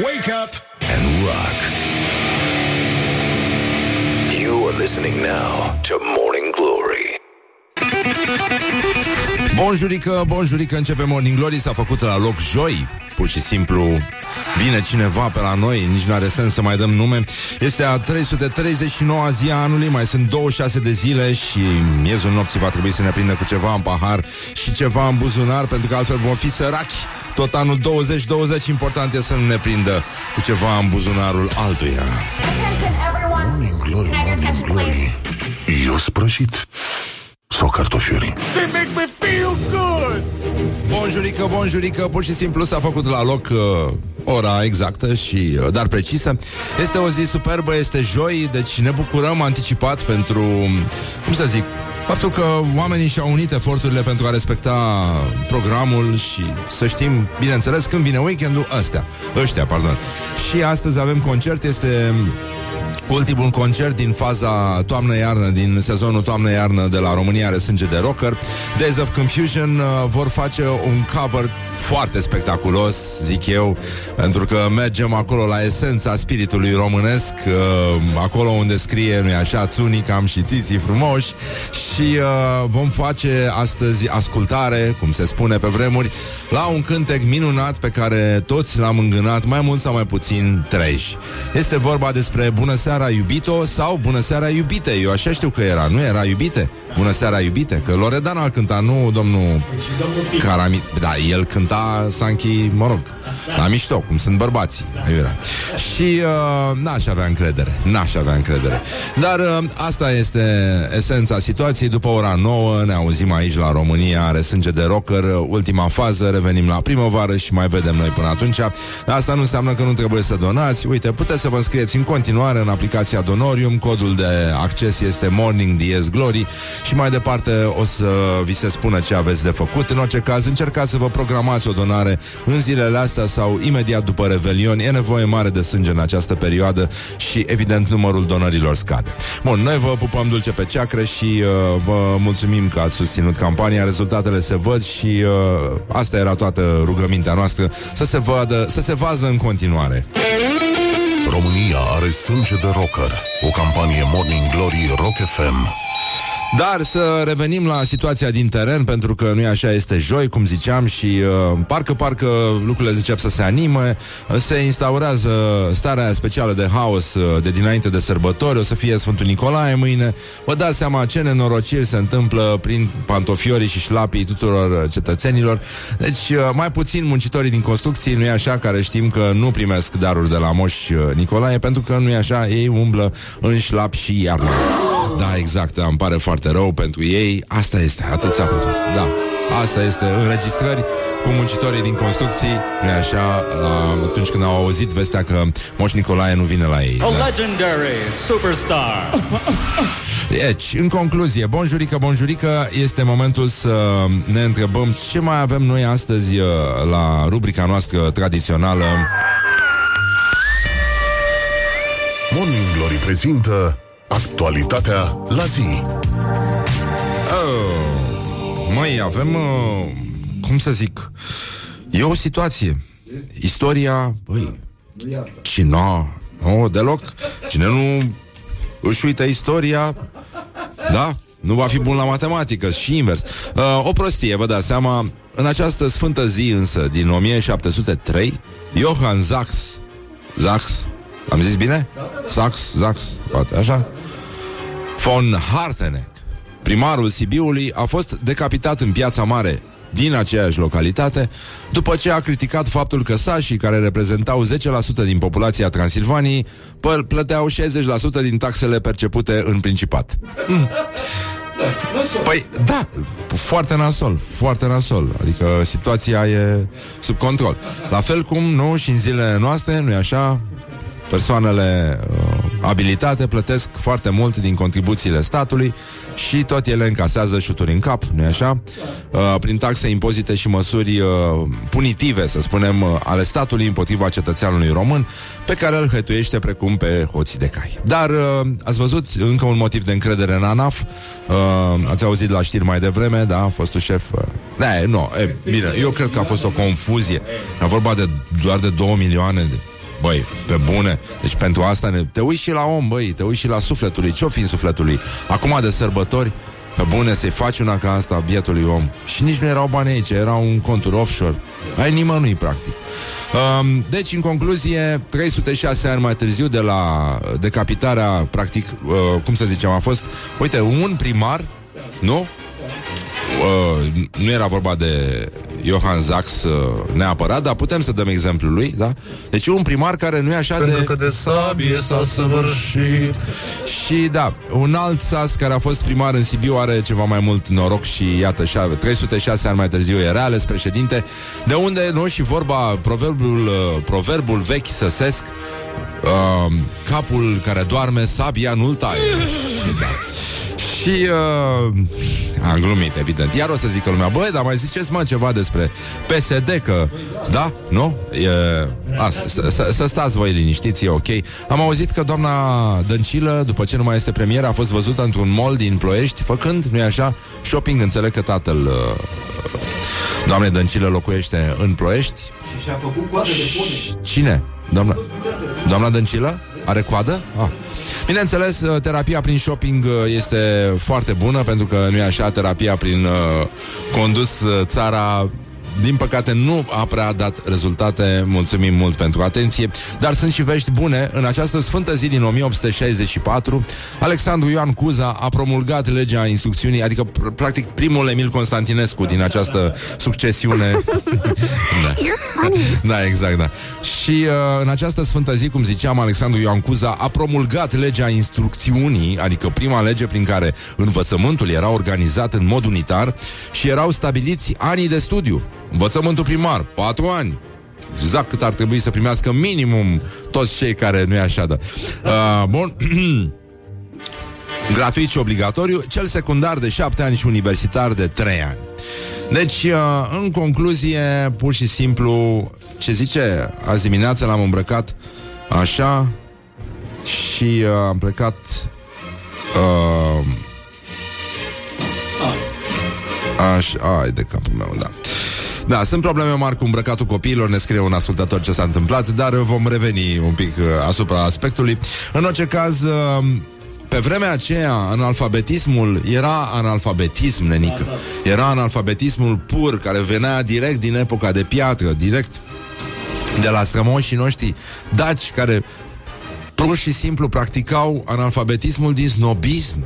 Wake up and rock. You are listening now to Morning Glory. Bonjurică, bonjurică, începe Morning Glory S-a făcut la loc joi Pur și simplu vine cineva pe la noi Nici nu are sens să mai dăm nume Este a 339-a zi a anului Mai sunt 26 de zile Și miezul nopții va trebui să ne prindă cu ceva în pahar Și ceva în buzunar Pentru că altfel vom fi săraci tot anul 2020 important e să nu ne prindă cu ceva în buzunarul altuia. Morning Glory, Morning Glory. Eu sprășit sau cartofiuri? Bonjurică, bonjurică, pur și simplu s-a făcut la loc uh, ora exactă și uh, dar precisă. Este o zi superbă, este joi, deci ne bucurăm anticipat pentru, cum să zic, faptul că oamenii și-au unit eforturile pentru a respecta programul și să știm, bineînțeles, când vine weekendul ăstea, ăștia, pardon. Și astăzi avem concert, este Ultimul concert din faza toamnă-iarnă, din sezonul toamnă-iarnă de la România are sânge de rocker. Days of Confusion uh, vor face un cover foarte spectaculos, zic eu, pentru că mergem acolo la esența spiritului românesc, uh, acolo unde scrie, nu-i așa, țunicam și țiții frumoși și uh, vom face astăzi ascultare, cum se spune pe vremuri, la un cântec minunat pe care toți l-am îngânat, mai mult sau mai puțin treji. Este vorba despre Bună seara, iubito sau Bună seara, iubite. Eu așa știu că era, nu era iubite? Bună seara, iubite, că Loredan al cânta, nu domnul Carami... Da, el cânta Sanchi, mă rog, la mișto, cum sunt bărbații. Aiurea. Și uh, n-aș avea încredere, n-aș avea încredere. Dar uh, asta este esența situației. După ora 9 ne auzim aici la România, are sânge de rocker, ultima fază, revenim la primăvară și mai vedem noi până atunci. Asta nu înseamnă că nu trebuie să donați. Uite, puteți să vă înscrieți în continuare în aplicația Donorium, codul de acces este Morning Dies Glory și mai departe o să vi se spună ce aveți de făcut. În orice caz, încercați să vă programați o donare în zilele astea sau imediat după Revelion. E nevoie mare de sânge în această perioadă și, evident, numărul donărilor scade. Bun, noi vă pupăm dulce pe ceacră și uh, vă mulțumim că ați susținut campania. Rezultatele se văd și uh, asta era toată rugămintea noastră, să se vadă, să se vază în continuare. România are sânge de rocker. O campanie Morning Glory Rock FM. Dar să revenim la situația din teren, pentru că nu e așa, este joi, cum ziceam, și uh, parcă, parcă lucrurile zicea să se anime, uh, se instaurează starea aia specială de haos uh, de dinainte de sărbători, o să fie Sfântul Nicolae mâine. Vă dați seama ce nenorociri se întâmplă prin pantofiorii și șlapii tuturor uh, cetățenilor. Deci, uh, mai puțin muncitorii din construcții, nu e așa, care știm că nu primesc daruri de la Moș uh, Nicolae, pentru că nu e așa, ei umblă în șlap și iarnă. Da, exact, îmi pare foarte rău pentru ei. Asta este, atât s-a putut. Da, asta este înregistrări cu muncitorii din construcții, nu așa, la, atunci când au auzit vestea că Moș Nicolae nu vine la ei. A Da. legendary superstar. Deci, în concluzie, bonjurică, bonjurică, este momentul să ne întrebăm ce mai avem noi astăzi uh, la rubrica noastră tradițională. Morning Glory prezintă actualitatea la zi. Oh, măi, avem, uh, cum să zic, e o situație. Istoria, băi, cine, nu, deloc, cine nu își uită istoria, da, nu va fi bun la matematică și invers. Uh, o prostie, vă dați seama, în această sfântă zi însă, din 1703, Johann Sachs, Sachs, am zis bine? Sachs, Sachs, poate, așa? Von Harteneck, primarul Sibiului, a fost decapitat în piața mare din aceeași localitate, după ce a criticat faptul că sașii, care reprezentau 10% din populația Transilvaniei, pă- plăteau 60% din taxele percepute în Principat. Mm. Păi, da, foarte nasol, foarte nasol. Adică situația e sub control. La fel cum, nu, și în zilele noastre, nu-i așa, persoanele uh, abilitate plătesc foarte mult din contribuțiile statului și tot ele încasează șuturi în cap, nu-i așa? Uh, prin taxe, impozite și măsuri uh, punitive, să spunem, uh, ale statului împotriva cetățeanului român, pe care îl hătuiește precum pe hoții de cai. Dar uh, ați văzut încă un motiv de încredere în ANAF, uh, ați auzit la știri mai devreme, da, fostul șef... Uh, ne, nu, e, bine, eu cred că a fost o confuzie. A vorba de doar de 2 milioane de Băi, pe bune. Deci pentru asta ne... te uiți și la om, băi, te uiți și la sufletul lui. Ce-o fi în sufletul lui? Acum de sărbători, pe bune, să-i faci una ca asta bietului om. Și nici nu erau bani aici, era un contur offshore. Ai nimănui, practic. Um, deci, în concluzie, 306 ani mai târziu de la decapitarea, practic, uh, cum să zicem, a fost, uite, un primar, nu? Uh, nu era vorba de Johann Zax uh, neapărat, dar putem să dăm exemplul lui, da? Deci un primar care nu e așa Pentru de... că de sabie s-a săvârșit. Și da, un alt sas care a fost primar în Sibiu are ceva mai mult noroc și iată, și 306 ani mai târziu e reales președinte, de unde nu și vorba, proverbul, uh, proverbul vechi săsesc, uh, capul care doarme, sabia nu-l taie. și da. Și uh, am glumit, evident. Iar o să zică lumea, băi, dar mai ziceți mă ceva despre PSD, că, da, nu? E, a, să, să, să stați voi liniștiți, e ok. Am auzit că doamna Dăncilă, după ce nu mai este premieră, a fost văzută într-un mall din Ploiești, făcând, nu-i așa, shopping, înțeleg că tatăl uh, doamnei Dăncilă locuiește în Ploiești. Și și-a făcut coadă de pune. Cine? Doamna, doamna Dăncilă? Are coadă? Ah. Bineînțeles, uh, terapia prin shopping uh, este foarte bună, pentru că nu e așa, terapia prin uh, condus uh, țara din păcate nu a prea dat rezultate. Mulțumim mult pentru atenție. Dar sunt și vești bune. În această sfântă zi din 1864 Alexandru Ioan Cuza a promulgat legea instrucțiunii Adică pr- practic primul Emil Constantinescu Din această succesiune. Da. da, exact, da. Și uh, în această sfântă zi, cum ziceam Alexandru Ioan Cuza a promulgat legea instrucțiunii Adică prima lege prin care Învățământul era organizat în mod unitar Și erau stabiliți anii de studiu Învățământul primar, 4 ani. Exact cât ar trebui să primească minimum Toți cei care nu e așa de uh, Bun. Gratuit și obligatoriu Cel secundar de 7 ani și universitar de 3 ani. Deci, uh, în concluzie, pur și simplu, ce zice, azi dimineața l-am îmbrăcat așa și uh, am plecat uh, Așa, ai de capul meu, da. Da, sunt probleme mari cu îmbrăcatul copiilor, ne scrie un ascultător ce s-a întâmplat, dar vom reveni un pic uh, asupra aspectului. În orice caz, uh, pe vremea aceea, analfabetismul era analfabetism, nenică. Era analfabetismul pur, care venea direct din epoca de piatră, direct de la strămoșii noștri daci, care pur și simplu practicau analfabetismul din snobism.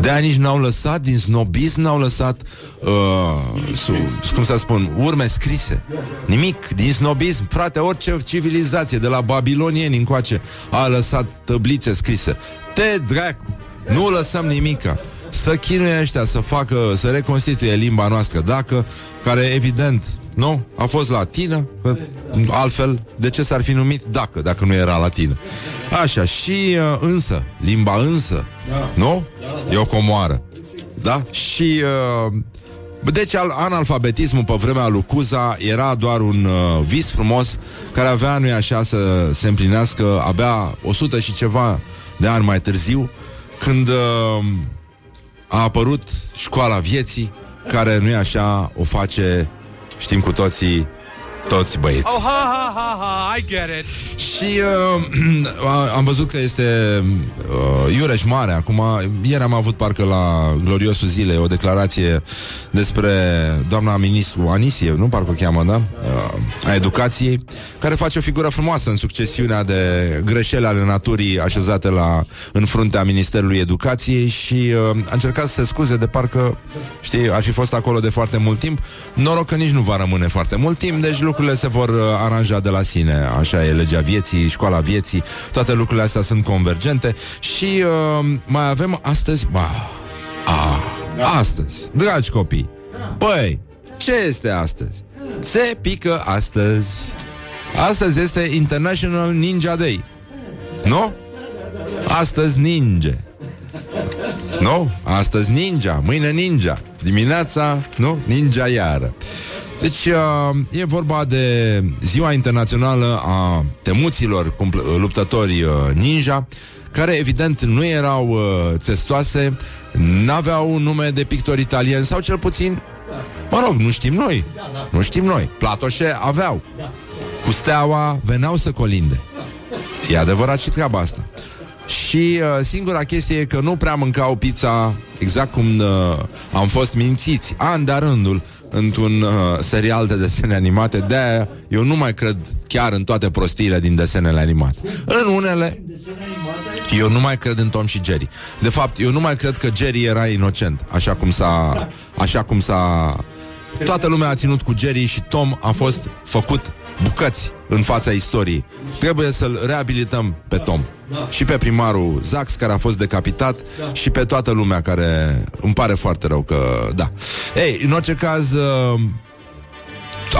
De aia nici n-au lăsat, din snobism n-au lăsat, uh, su, cum să spun, urme scrise. Nimic, din snobism, frate, orice civilizație, de la babilonieni încoace, a lăsat tăblițe scrise. Te dracu, nu lăsăm nimica. Să chinuie ăștia să facă, să reconstituie limba noastră, dacă, care evident nu? A fost latină, altfel, de ce s-ar fi numit dacă, dacă nu era latină? Așa, și uh, însă, limba însă, da. nu? Da, da. E o comoară. Da? Și... Uh, deci al, analfabetismul pe vremea lui Cuza era doar un uh, vis frumos care avea, nu așa, să se împlinească abia 100 și ceva de ani mai târziu, când uh, a apărut școala vieții, care, nu așa, o face Știm cu toții toți băieți. Oh, ha, ha, ha, ha, I get it. Și uh, am văzut că este uh, Iureș Mare acum. Ieri am avut parcă la Gloriosul Zile o declarație despre doamna ministru Anisie, nu parcă o cheamă, da? Uh, a educației, care face o figură frumoasă în succesiunea de greșeli ale naturii așezate la, în fruntea Ministerului Educației și uh, a încercat să se scuze de parcă, știi, ar fi fost acolo de foarte mult timp. Noroc că nici nu va rămâne foarte mult timp, deci lucrurile se vor uh, aranja de la sine. Așa e legea vieții, școala vieții, toate lucrurile astea sunt convergente și uh, mai avem astăzi, ba, a, astăzi, dragi copii, băi, ce este astăzi? Se pică astăzi. Astăzi este International Ninja Day. Nu? Astăzi ninja. Nu? Astăzi ninja, mâine ninja. Dimineața, nu? Ninja iară. Deci uh, e vorba de Ziua Internațională a Temuților luptători uh, ninja, care evident nu erau uh, testoase, n-aveau nume de pictori italieni sau cel puțin, mă rog, nu știm noi. Nu știm noi. Platoșe aveau. Cu steaua veneau să colinde. E adevărat și treaba asta. Și uh, singura chestie e că nu prea mâncau pizza exact cum uh, am fost mințiți, an de rândul, într-un uh, serial de desene animate. de eu nu mai cred chiar în toate prostiile din desenele animate. În unele... Eu nu mai cred în Tom și Jerry. De fapt, eu nu mai cred că Jerry era inocent, așa cum s-a... Așa cum s-a... Toată lumea a ținut cu Jerry și Tom a fost făcut bucăți în fața istoriei. Trebuie să-l reabilităm pe Tom. Da. Și pe primarul Zax, care a fost decapitat, da. și pe toată lumea care îmi pare foarte rău că... Da. Ei, în orice caz... Uh,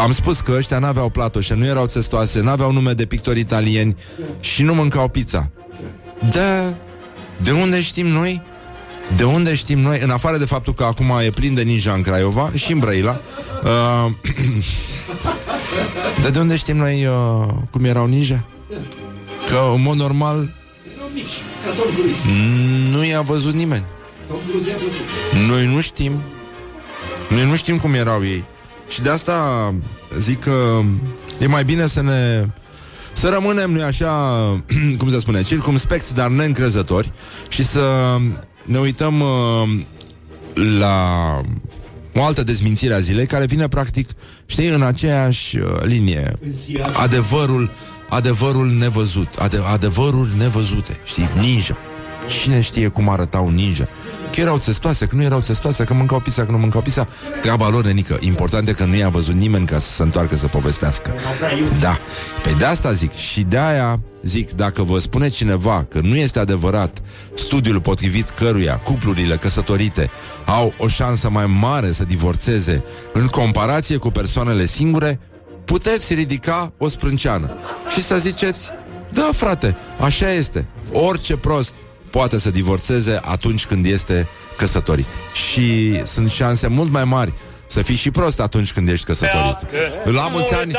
am spus că ăștia n-aveau platoșe, nu erau țestoase, n-aveau nume de pictori italieni și nu mâncau pizza. Da, de unde știm noi? De unde știm noi, în afară de faptul că acum e plin de ninja în Craiova și în Brăila, uh, Dar de unde știm noi uh, cum erau ninja? Că, în mod normal, nu i-a văzut nimeni. Noi nu știm. Noi nu știm cum erau ei. Și de asta zic că e mai bine să ne... Să rămânem, noi așa, cum se spune, circumspecți, dar neîncrezători și să ne uităm uh, la o altă dezmințire a zilei care vine practic, știi, în aceeași uh, linie. Adevărul, adevărul nevăzut, ade- adevăruri nevăzute, știi, ninja. Cine știe cum arătau ninja? Că erau testoase, că nu erau testoase, că mâncau pizza, că nu mâncau pizza. Treaba lor, nenică. Important e că nu i-a văzut nimeni ca să se întoarcă să povestească. Da. Pe de asta zic. Și de aia zic, dacă vă spune cineva că nu este adevărat studiul potrivit căruia cuplurile căsătorite au o șansă mai mare să divorțeze în comparație cu persoanele singure, puteți ridica o sprânceană și să ziceți, da frate, așa este. Orice prost poate să divorțeze atunci când este căsătorit. Și sunt șanse mult mai mari să fii și prost atunci când ești căsătorit. La mulți ani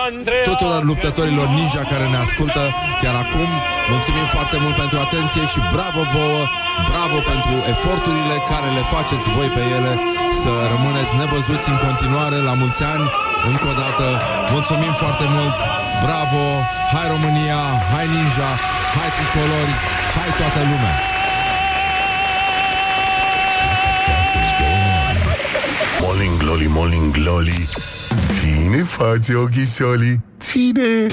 tuturor luptătorilor ninja care ne ascultă chiar acum. Mulțumim foarte mult pentru atenție și bravo vouă, bravo pentru eforturile care le faceți voi pe ele să rămâneți nevăzuți în continuare. La mulți ani, încă o dată, mulțumim foarte mult, bravo, hai România, hai ninja, hai tricolori, hai toată lumea! Morning glory, morning glory. Ține față ochisioli Ține.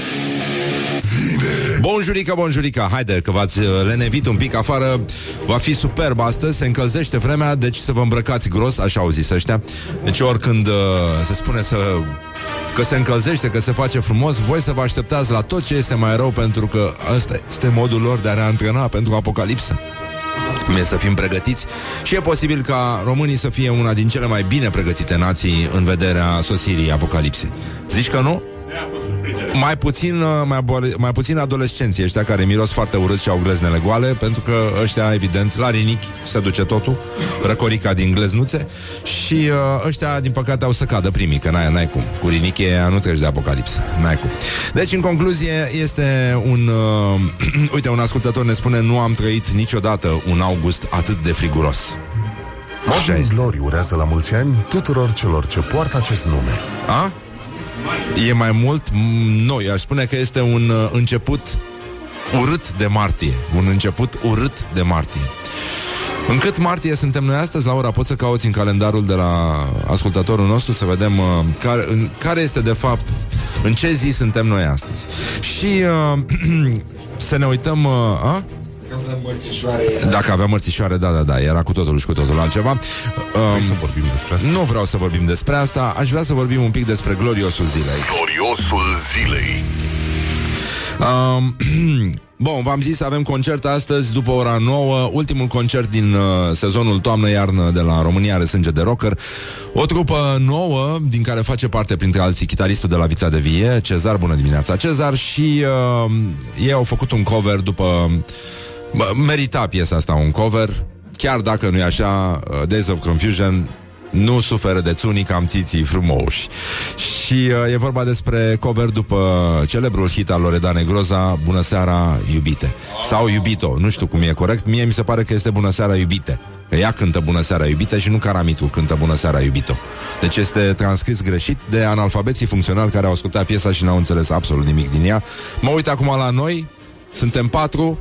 Ține. Bonjurica, bonjurica Haide că v-ați uh, lenevit un pic afară. Va fi superb astăzi. Se încălzește vremea Deci să vă îmbrăcați gros Așa au zis ăștia. Deci oricând uh, se spune să că se încălzește, că se face frumos, voi să vă așteptați la tot ce este mai rău, pentru că ăsta este modul lor de a ne antrena pentru apocalipsă. e să fim pregătiți și e posibil ca românii să fie una din cele mai bine pregătite nații în vederea sosirii apocalipsei. Zici că nu? Mai puțin, uh, mai, abole, mai puțin adolescenții ăștia care miros foarte urât și au gleznele goale, pentru că ăștia, evident, la rinichi se duce totul, răcorica din gleznuțe și uh, ăștia, din păcate, au să cadă primii, că n-ai, n-ai cum. Cu rinichie nu treci de apocalipsă, n-ai cum. Deci, în concluzie, este un... Uh, uite, un ascultător ne spune, nu am trăit niciodată un august atât de friguros. Morning Glory urează la mulți ani tuturor celor ce poartă acest nume. A? E mai mult, noi, aș spune că este un uh, început urât de martie. Un început urât de martie. În cât martie suntem noi astăzi, Laura, poți să cauți în calendarul de la ascultatorul nostru să vedem uh, care, în, care este de fapt, în ce zi suntem noi astăzi. Și uh, să ne uităm... Uh, a? Aveam mărțișoare... Dacă aveam mărțișoare, da, da, da, era cu totul și cu totul altceva. Um, să vorbim despre asta? Nu vreau să vorbim despre asta, aș vrea să vorbim un pic despre gloriosul zilei. Gloriosul zilei. Um, Bun, v-am zis, avem concert astăzi după ora 9, ultimul concert din uh, sezonul toamnă-iarnă de la România are sânge de rocker. O trupă nouă, din care face parte printre alții chitaristul de la Vița de Vie, Cezar, bună dimineața, Cezar, și uh, ei au făcut un cover după Bă, merita piesa asta un cover, chiar dacă nu e așa, uh, Days of Confusion nu suferă de țunii cam țiții frumoși. Și uh, e vorba despre cover după celebrul hit al Loredane Groza, Bună seara, iubite. Sau iubito, nu știu cum e corect. Mie mi se pare că este Bună seara, iubite. Că ea cântă Bună seara, iubite și nu Caramitu cântă Bună seara, iubito. Deci este transcris greșit de analfabeții funcționali care au ascultat piesa și n-au înțeles absolut nimic din ea. Mă uit acum la noi, Suntem patru.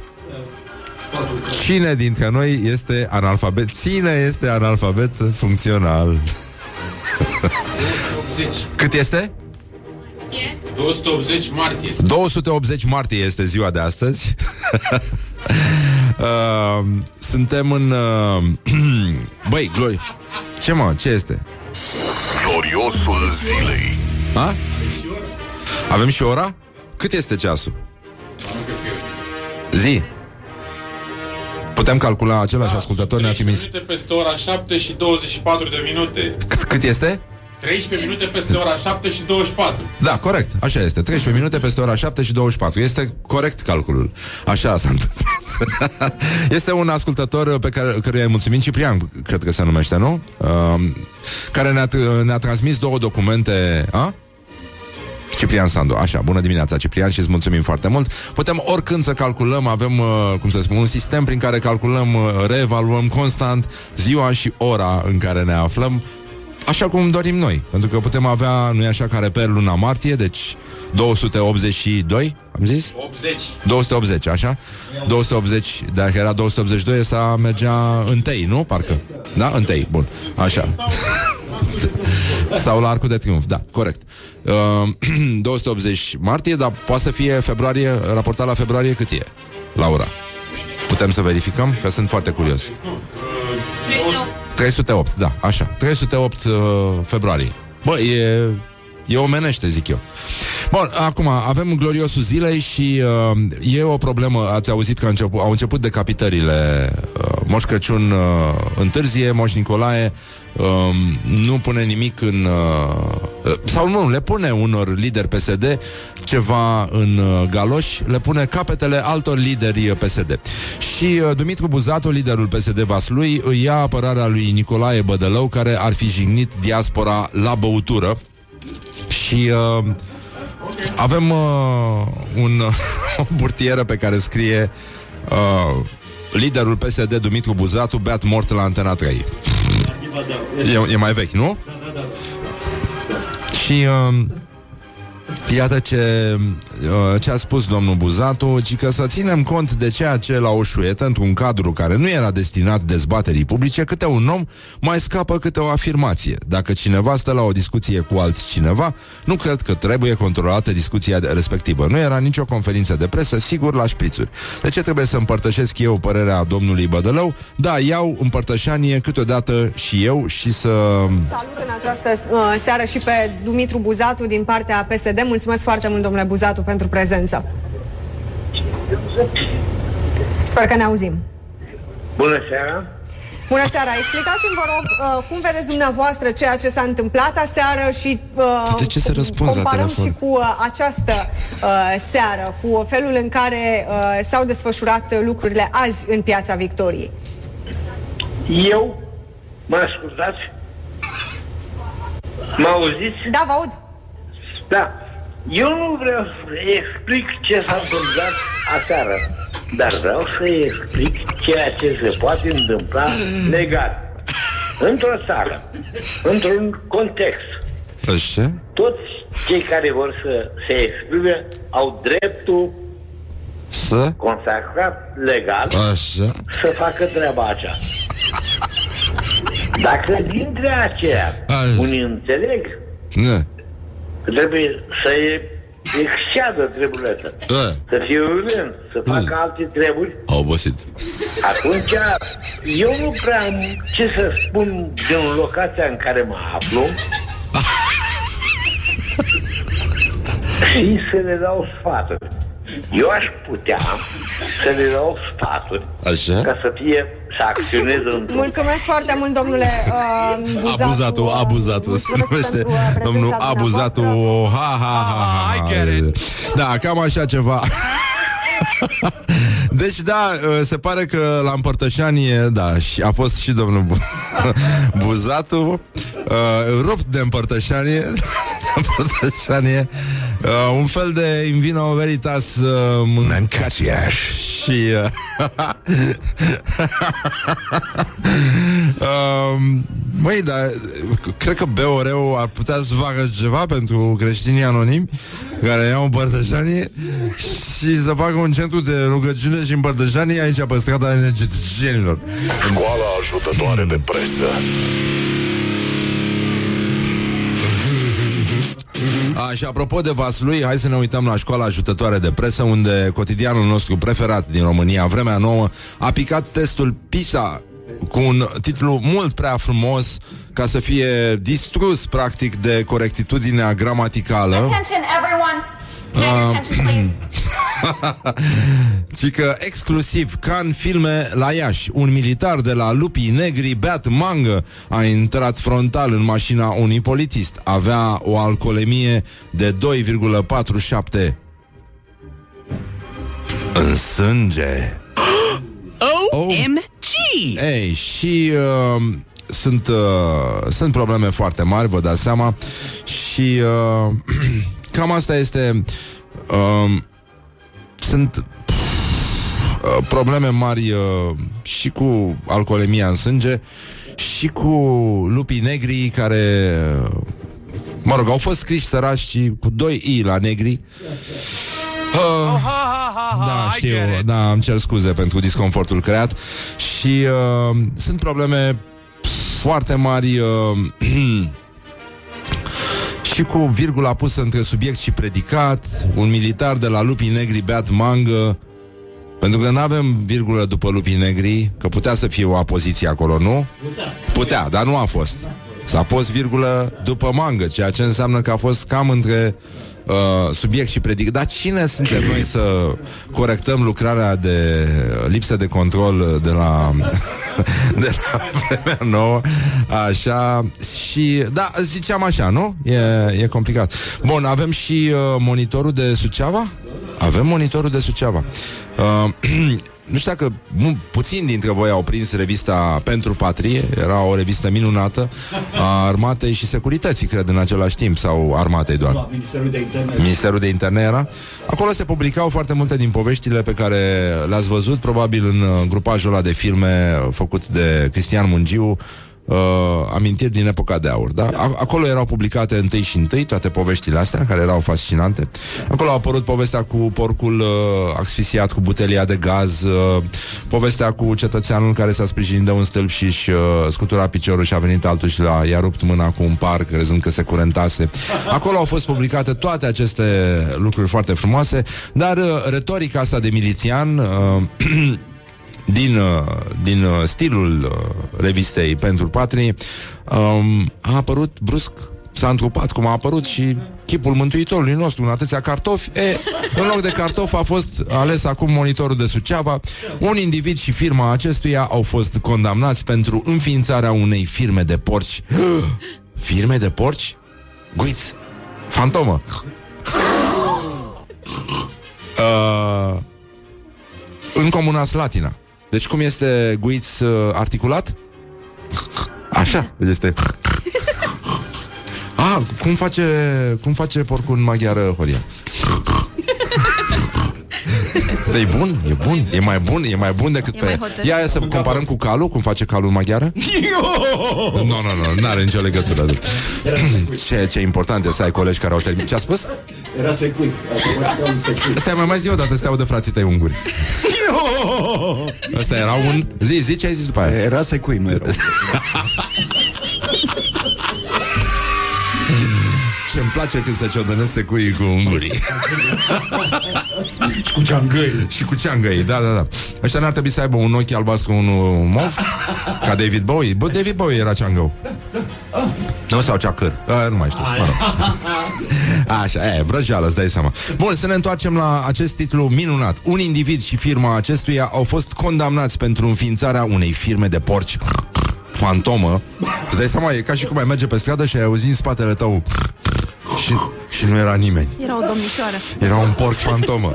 Cine dintre noi este analfabet? Cine este analfabet funcțional? Cât este? 280 martie. 280 martie este ziua de astăzi. uh, suntem în... Uh, băi, Glori... Ce mă? Ce este? Gloriosul zilei. A? Avem și ora? Cât este ceasul? Zi. Putem calcula același ascultător ne-a 13 trimis. minute peste ora 7 și 24 de minute. Cât, cât este? 13 minute peste ora 7 și 24. Da, corect, așa este 13 minute peste ora 7 și 24 Este corect calculul Așa s-a întâmplat Este un ascultător pe care, căruia îi mulțumim Ciprian, cred că se numește, nu? Uh, care ne-a, ne-a transmis două documente A? Ciprian Sandu, așa, bună dimineața Ciprian și îți mulțumim foarte mult Putem oricând să calculăm, avem, uh, cum să spun, un sistem prin care calculăm, uh, reevaluăm constant ziua și ora în care ne aflăm Așa cum dorim noi Pentru că putem avea, nu e așa, ca reper luna martie Deci 282, am zis? 80. 280, așa? 280, dacă era 282 Ăsta mergea întâi, nu? Parcă Da? Întâi, bun, așa Sau la Arcul de Triunf, da, corect. Uh, 280 martie, dar poate să fie februarie Raportat la februarie cât e? Laura? Putem să verificăm? Că sunt foarte curios. 308, da, așa. 308 uh, februarie. Bă, e, e omenește, zic eu. Bun, acum avem gloriosul zilei și uh, e o problemă, ați auzit că început, au început decapitările uh, Moș Crăciun uh, întârzie, Moș Nicolae uh, nu pune nimic în... Uh, sau nu, le pune unor lideri PSD ceva în uh, galoși, le pune capetele altor lideri uh, PSD. Și uh, Dumitru Buzatu, liderul PSD Vaslui, îi ia apărarea lui Nicolae Bădălău, care ar fi jignit diaspora la băutură. Și... Uh, avem uh, un, o burtieră pe care scrie uh, liderul PSD Dumitru Buzatu beat mort la Antena 3. E, e mai vechi, nu? Și uh, Iată ce, uh, ce a spus domnul Buzatu, ci că să ținem cont de ceea ce la o șuietă, într-un cadru care nu era destinat dezbaterii publice, câte un om mai scapă câte o afirmație. Dacă cineva stă la o discuție cu altcineva, nu cred că trebuie controlată discuția respectivă. Nu era nicio conferință de presă, sigur, la șprițuri. De ce trebuie să împărtășesc eu părerea domnului Bădălău? Da, iau împărtășanie câteodată și eu și să... Salut în această uh, seară și pe Dumitru Buzatu din partea PSD. Mulțumesc foarte mult, domnule Buzatu, pentru prezență. Sper că ne auzim. Bună seara! Bună seara! Explicați-mi, vă rog, uh, cum vedeți dumneavoastră ceea ce s-a întâmplat aseară și uh, De ce să răspunzi la comparăm telefon? și cu uh, această uh, seară, cu felul în care uh, s-au desfășurat uh, lucrurile azi în Piața Victoriei. Eu, mă ascultați? Mă auziți? Da, vă aud. Da. Eu nu vreau să explic ce s-a întâmplat aseară, dar vreau să explic ceea ce se poate întâmpla legal. Într-o țară, într-un context, Așa? toți cei care vor să se exprime au dreptul Să? consacrat legal Așa? să facă treaba aceea. Dacă dintre aceia Așa. unii înțeleg Da. Că trebuie să exceadă treburile astea, Da. să fie urând, să facă alte treburi, Au obosit. atunci eu nu prea am ce să spun din locația în care mă aflu și să le dau sfaturi. Eu aș putea să le dau sfaturi Așa? ca să fie, să acționez într-un Mulțumesc foarte mult, domnule uh, Buzatu. Abuzatu, abuzatu Se Mulțumesc numește pentru, uh, domnul prezența Abuzatu dumneavoastră. Ha, ha, ha, ha, Ah, I get it. Da, cam așa ceva Deci da, se pare că la împărtășanie Da, și a fost și domnul Bu- Buzatu uh, Rupt de împărtășanie de Împărtășanie uh, Un fel de invino veritas uh, Mâncațiaș Și uh, Uh, măi, dar cred că BOR-ul ar putea să facă ceva pentru creștinii anonimi care iau împărtășanie și să facă un centru de rugăciune și împărtășanie aici pe strada energeticienilor. Școala ajutătoare de presă. A, și apropo de Vaslui, hai să ne uităm la școala ajutătoare de presă, unde cotidianul nostru preferat din România, Vremea Nouă, a picat testul PISA cu un titlu mult prea frumos ca să fie distrus, practic, de corectitudinea gramaticală. Attention, everyone. Can I have your attention, please? Ci că exclusiv ca în filme la Iași, un militar de la Lupii Negri, beat mangă, a intrat frontal în mașina unui polițist. Avea o alcoolemie de 2,47 în sânge. OMG! Ei, și uh, sunt, uh, sunt probleme foarte mari, vă dați seama, și uh, cam asta este... Uh, sunt uh, probleme mari uh, și cu alcoolemia în sânge și cu lupii negri care, uh, mă rog, au fost scriși sărași și cu doi i la negri. Uh, Ha, ha, ha, ha, da, I știu, get it. da, îmi cer scuze pentru disconfortul creat și uh, sunt probleme foarte mari uh, și cu virgula pusă între subiect și predicat, un militar de la Lupii Negri beat mangă, pentru că nu avem virgulă după Lupii Negri, că putea să fie o apoziție acolo, nu? Putea, dar nu a fost. S-a pus virgulă după mangă, ceea ce înseamnă că a fost cam între uh, subiect și predicat. Dar cine suntem noi să corectăm lucrarea de lipsă de control de la, de la vremea nouă? Așa, și da, ziceam așa, nu? E, e complicat. Bun, avem și uh, monitorul de Suceava? Avem monitorul de Suceava. Uh, nu știu dacă mu- puțin dintre voi au prins revista Pentru Patrie, era o revistă minunată a armatei și securității, cred, în același timp, sau armatei doar. Ministerul de Interne. Ministerul de Interne era. Acolo se publicau foarte multe din poveștile pe care le-ați văzut, probabil în uh, grupajul ăla de filme făcut de Cristian Mungiu, uh, amintiri din epoca de aur. Da? A- acolo erau publicate întâi și întâi toate poveștile astea, care erau fascinante. Acolo a apărut povestea cu porcul uh, asfixiat cu butelia de gaz, uh, povestea cu cetățeanul care s-a sprijinit de un stâlp și își uh, scutura piciorul și a venit altul și l-a, i-a rupt mâna cu un par, crezând că se curentase. Acolo au fost publicate toate aceste lucruri foarte frumoase, dar uh, retorica asta de milițian uh, din, uh, din uh, stilul uh, revistei Pentru Patrie um, a apărut brusc S-a întrupat cum a apărut și chipul mântuitorului nostru în atâția cartofi. E, în loc de cartof a fost ales acum monitorul de Suceava. Un individ și firma acestuia au fost condamnați pentru înființarea unei firme de porci. Firme de porci? Guiț! Fantomă! Uh, în comuna Slatina. Deci cum este guiț uh, articulat? Așa, este. Ah, cum face, cum face porcul în maghiară, Horia? Da, e bun, e bun, e mai bun, e mai bun decât E pe... mai hotărât. Ia, ia să comparăm cu calul, cum face calul în maghiară? Nu, nu, nu, nu are nicio legătură. Ce, ce important este să ai colegi care au terminat. Ce a spus? Era secui. Acum ca un secui. Stai mai mai zi o dată, stai de frații tăi unguri. Ăsta era un... Zi, zi ce ai zis după aia. Era secui, nu era. Ce-mi place când se ciodănesc secuii cu ungurii. Și cu ceangăi. Și cu ceangăi, da, da, da. Ăștia n-ar trebui să aibă un ochi albastru, unul mov, ca David Bowie. Bă, David Bowie era ceangău. Nu, sau ceacăr. A, nu mai știu. Mă rog. Așa, e, vrăjeală, îți dai seama. Bun, să ne întoarcem la acest titlu minunat. Un individ și firma acestuia au fost condamnați pentru înființarea unei firme de porci fantomă. Îți dai seama, e ca și cum ai merge pe stradă și ai auzi în spatele tău și, și nu era nimeni. Era o domnișoară. Era un porc fantomă.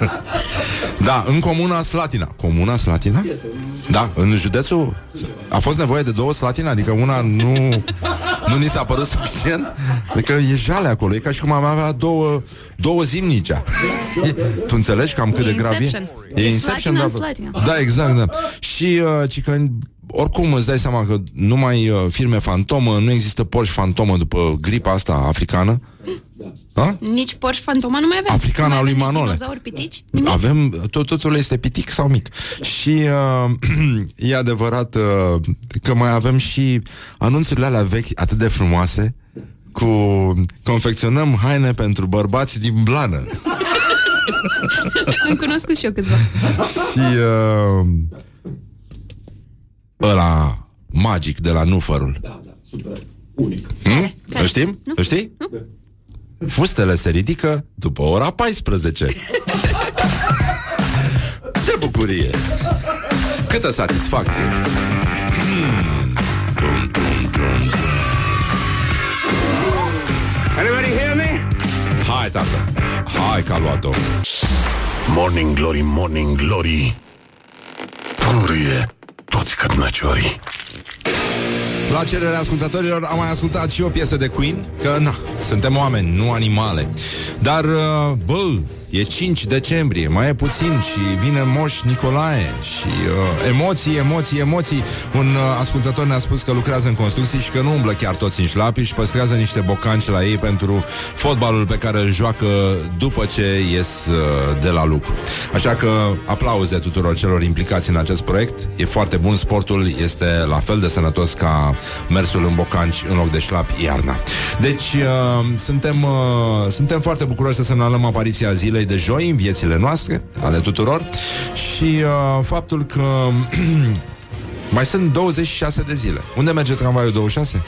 da, în comuna Slatina. Comuna Slatina? Da, în județul a fost nevoie de două Slatina, adică una nu nu ni s-a părut suficient. Adică e jale acolo, e ca și cum am avea două, două zimnicea. tu înțelegi cam cât E de grav e? Inception. E E Inception, Slatina da. în Slatina. Da, exact, da. Și uh, ci că oricum îți dai seama că numai uh, firme fantomă, nu există Porsche fantomă după gripa asta africană. Da? Nici Porsche Fantoma nu mai avem. Africana Nu mai lui avem nici Manole. Dinozauri pitici? Nimic? Avem, tot, totul este pitic sau mic. Și uh, e adevărat uh, că mai avem și anunțurile alea vechi atât de frumoase cu confecționăm haine pentru bărbați din blană. Am cunoscut și eu câțiva. și uh, ăla magic de la Nufărul. Da, da, super. Unic. Hmm? Care? Îl știm? Nu? Îl știi? Fustele se ridică după ora 14. Ce bucurie! Câtă satisfacție! Dum, dum, dum, dum. Hai, tată! Hai că a luat-o! Morning Glory, Morning Glory Purie toți cărnăciorii La cererea ascultătorilor am mai ascultat și o piesă de Queen Că, na, suntem oameni, nu animale. Dar, uh, bă, e 5 decembrie Mai e puțin și vine Moș Nicolae Și uh, emoții, emoții, emoții. Un uh, ascultător ne-a spus că lucrează în construcții Și că nu umblă chiar toți în șlapi Și păstrează niște bocanci la ei Pentru fotbalul pe care îl joacă După ce ies uh, de la lucru. Așa că aplauze tuturor celor implicați în acest proiect. E foarte bun, sportul este la fel de sănătos ca mersul în bocanci în loc de șlapi iarna. Deci uh, suntem, uh, suntem foarte bucuroși să semnalăm apariția zilei de joi în viețile noastre, ale tuturor și uh, faptul că mai sunt 26 de zile. Unde merge tramvaiul 26?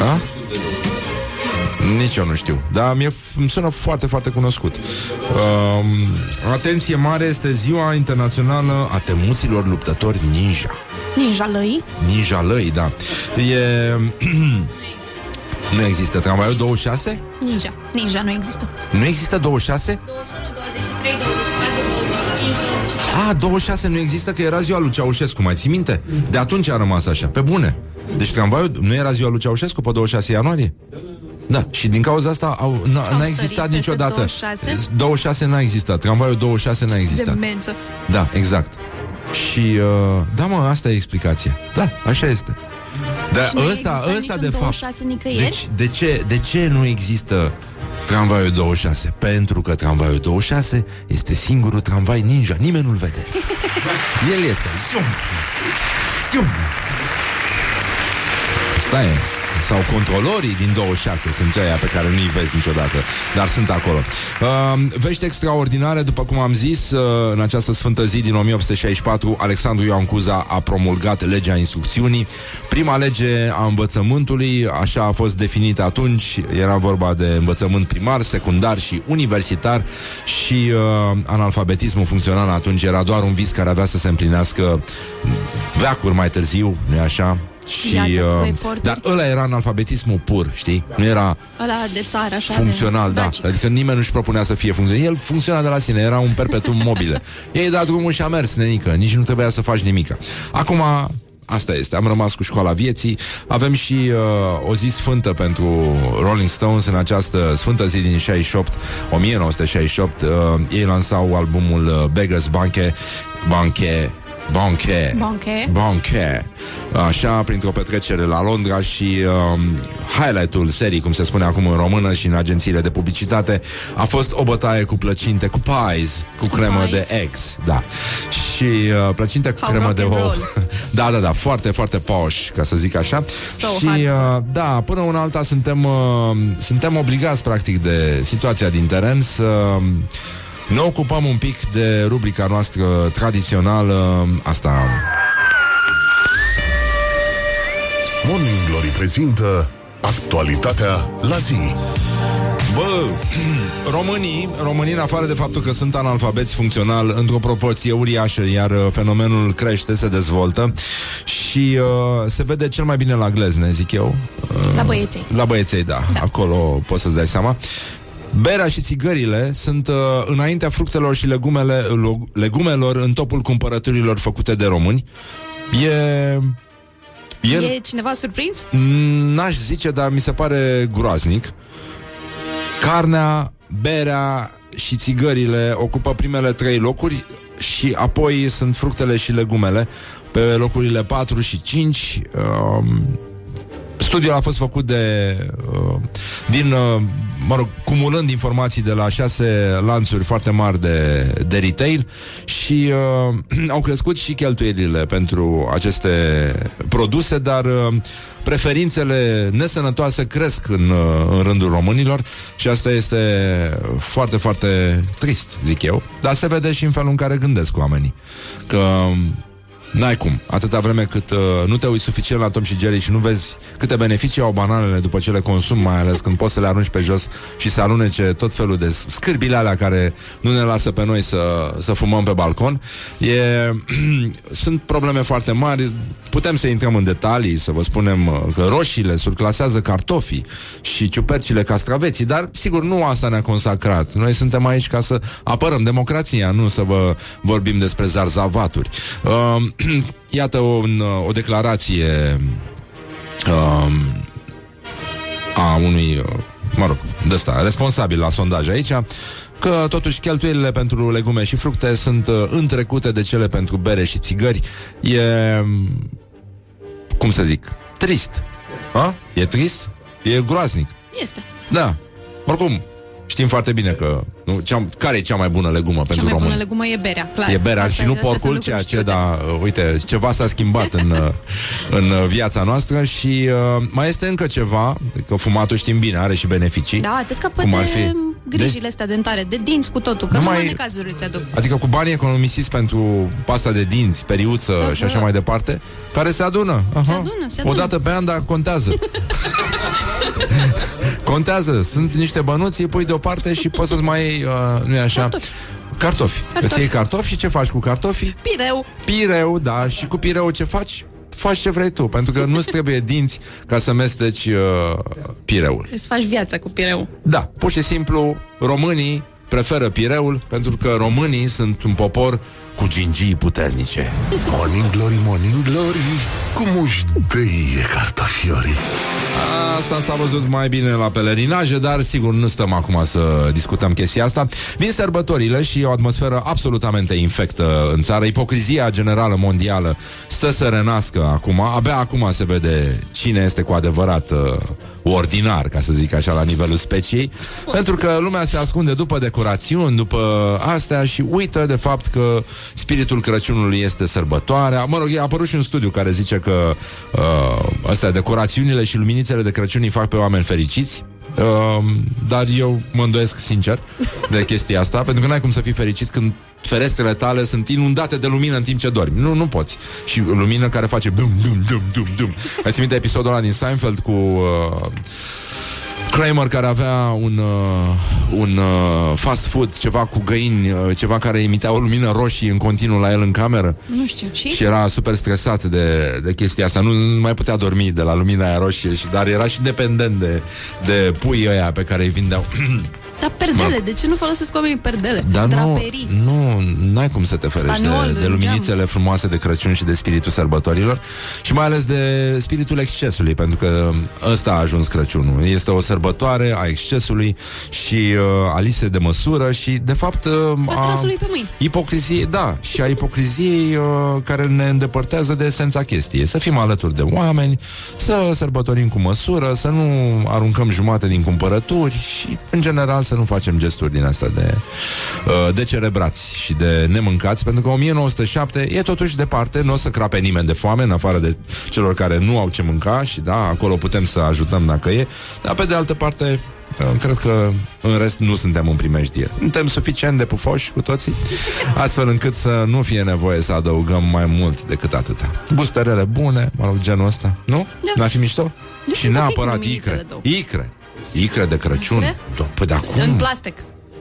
A? Nici eu nu știu Dar mie îmi sună foarte, foarte cunoscut um, Atenție mare este ziua internațională A temuților luptători ninja Ninja lăi? Ninja lăi, da E... nu există tramvaiul 26? Ninja. Ninja nu există. Nu există 26? 21, 23, 24, 25, 27. A, 26 nu există că era ziua lui Ceaușescu, mai ții minte? De atunci a rămas așa, pe bune Deci tramvaiul nu era ziua lui Ceaușescu pe 26 ianuarie? Da, și din cauza asta au, n-a, Au n-a sărit existat peste niciodată 26? 26 n-a existat, tramvaiul 26 n-a existat Demență. Da, exact Și, uh, da mă, asta e explicația Da, așa este Dar Și nu ăsta, există ăsta niciun de fapt 26 nicăieri? deci, de, ce, de ce nu există tramvaiul 26? Pentru că tramvaiul 26 este singurul tramvai ninja Nimeni nu-l vede El este Zium! Zium! Stai, sau controlorii din 26 sunt ăia pe care nu-i vezi niciodată, dar sunt acolo. Uh, vești extraordinare, după cum am zis, uh, în această sfântă zi din 1864, Alexandru Ioan Cuza a promulgat legea instrucțiunii, prima lege a învățământului, așa a fost definită atunci, era vorba de învățământ primar, secundar și universitar și uh, analfabetismul funcțional atunci era doar un vis care avea să se împlinească veacuri mai târziu, nu așa? Și, Iată, cu uh, eforturi. dar ăla era analfabetismul pur, știi? Nu era Ăla de țară, așa. funcțional, de... da. Adică nimeni nu-și propunea să fie funcțional. El funcționa de la sine, era un perpetuum mobile. Ei dat drumul și a mers, nenică. Nici nu trebuia să faci nimic. Acum, asta este. Am rămas cu școala vieții. Avem și uh, o zi sfântă pentru Rolling Stones în această sfântă zi din 68, 1968. Uh, ei lansau albumul uh, Beggars Banque, Banque, Banque, Banque. Banque. Așa, printr-o petrecere la Londra și um, highlight-ul serii, cum se spune acum în română și în agențiile de publicitate, a fost o bătaie cu plăcinte, cu pies, cu cremă pies. de ex, da. Și uh, plăcinte cu How cremă rock de and ou. roll. da, da, da, foarte, foarte posh, ca să zic așa. So și, uh, hardcore. da, până una alta suntem, uh, suntem obligați, practic, de situația din teren să ne ocupăm un pic de rubrica noastră tradițională, asta Morning Glory prezintă Actualitatea la zi Bă, românii, românii în afară de faptul că sunt analfabeți funcțional într-o proporție uriașă, iar uh, fenomenul crește, se dezvoltă și uh, se vede cel mai bine la glezne, zic eu. Uh, La băieței. La băieței, da. da. Acolo poți să-ți dai seama. Berea și țigările sunt uh, înaintea fructelor și legumele, lo- legumelor în topul cumpărăturilor făcute de români. E... E cineva surprins? N-aș zice, dar mi se pare groaznic. Carnea, berea și țigările ocupă primele trei locuri. și apoi sunt fructele și legumele pe locurile 4 și 5. Uh, Studiul a fost făcut de uh, din, uh, mă rog, cumulând informații de la șase lanțuri foarte mari de, de retail și uh, au crescut și cheltuielile pentru aceste produse, dar uh, preferințele nesănătoase cresc în, uh, în rândul românilor și asta este foarte, foarte trist, zic eu. Dar se vede și în felul în care gândesc oamenii. Că N-ai cum. Atâta vreme cât uh, nu te uiți suficient la Tom și Jerry și nu vezi câte beneficii au bananele după ce le consumi, mai ales când poți să le arunci pe jos și să alunece tot felul de scârbile alea care nu ne lasă pe noi să, să fumăm pe balcon. E, sunt probleme foarte mari. Putem să intrăm în detalii, să vă spunem uh, că roșiile surclasează cartofii și ciupercile castraveții, dar sigur nu asta ne-a consacrat. Noi suntem aici ca să apărăm democrația, nu să vă vorbim despre zarzavaturi. Uh, iată un, o declarație um, a unui, mă rog, de ăsta, responsabil la sondaj aici, că totuși cheltuielile pentru legume și fructe sunt uh, întrecute de cele pentru bere și țigări. E, cum să zic, trist. A? E trist? E groaznic. Este. Da. Oricum, Știm foarte bine că nu, cea, care e cea mai bună legumă cea pentru mai români? bună legumă e berea, clar. E berea Asta și nu astea sunt porcul, lucruri ceea ce, știute. da, uh, uite, ceva s-a schimbat în, uh, în uh, viața noastră și uh, mai este încă ceva, că fumatul știm bine, are și beneficii. Da, te scapă Cum de ar fi? grijile astea dentare, de dinți cu totul, că Nu numai mai- necazuri îți aduc. Adică cu banii economisiți pentru pasta de dinți, periuță Aha. și așa mai departe, care se adună. Aha. Se adună, se adună. O dată pe an, dar contează. contează. Sunt niște bănuți, îi pui deoparte și poți să-ți mai iei, uh, nu e așa? Cartofi. Cartofi. Cartofi. Îți iei cartofi și ce faci cu cartofii? Pireu. Pireu, da, și cu pireu ce faci? Faci ce vrei tu, pentru că nu-ți trebuie dinți ca să mesteci uh, pireul. Îți faci viața cu pireu. Da, pur și simplu, românii preferă pireul pentru că românii sunt un popor cu gingii puternice. Morning Glory, Morning Glory Cum își dăie cartofiorii Asta s-a văzut mai bine la pelerinaje, dar sigur nu stăm acum să discutăm chestia asta. Vin sărbătorile și o atmosferă absolutamente infectă în țară. Ipocrizia generală mondială stă să renască acum. Abia acum se vede cine este cu adevărat uh, ordinar, ca să zic așa, la nivelul speciei. Pentru că lumea se ascunde după decorațiuni, după astea și uită de fapt că spiritul Crăciunului este sărbătoarea. Mă rog, a apărut și un studiu care zice că uh, astea, decorațiunile și luminițele de Crăciun îi fac pe oameni fericiți. Uh, dar eu mă îndoiesc sincer de chestia asta, pentru că n-ai cum să fii fericit când ferestrele tale sunt inundate de lumină în timp ce dormi. Nu, nu poți. Și lumină care face dum, dum, dum, dum, dum. Ai ținut episodul ăla din Seinfeld cu uh, Kramer care avea un, uh, un uh, fast food, ceva cu găini, uh, ceva care emitea o lumină roșie în continuu la el în cameră Nu știu, și? și era super stresat de, de chestia asta. Nu, nu mai putea dormi de la lumina aia roșie, și, dar era și dependent de, de pui ăia pe care îi vindeau. Dar perdele, de ce nu folosesc oamenii perdele? Dar nu, Draperii. nu, n-ai cum să te ferești Staniol, de, de în luminițele frumoase de Crăciun și de spiritul sărbătorilor și mai ales de spiritul excesului, pentru că ăsta a ajuns Crăciunul. Este o sărbătoare a excesului și uh, a lipsei de măsură și, de fapt, uh, a Retrasului pe mâini. ipocriziei, da, și a ipocriziei uh, care ne îndepărtează de esența chestiei. Să fim alături de oameni, să sărbătorim cu măsură, să nu aruncăm jumate din cumpărături și, în general, să nu facem gesturi din astea de, uh, de cerebrați și de nemâncați, pentru că 1907 e totuși departe, nu o să crape nimeni de foame, în afară de celor care nu au ce mânca și, da, acolo putem să ajutăm dacă e, dar, pe de altă parte, uh, Cred că în rest nu suntem în primejdie. Suntem suficient de pufoși cu toții, astfel încât să nu fie nevoie să adăugăm mai mult decât atâta. Gustărele bune, mă rog, genul ăsta, nu? Da. N-ar fi mișto? Da, și sunt ok neapărat luminițele icre. două. Icre. Icre de Crăciun. Icre? Do- Păi de acum. În plastic.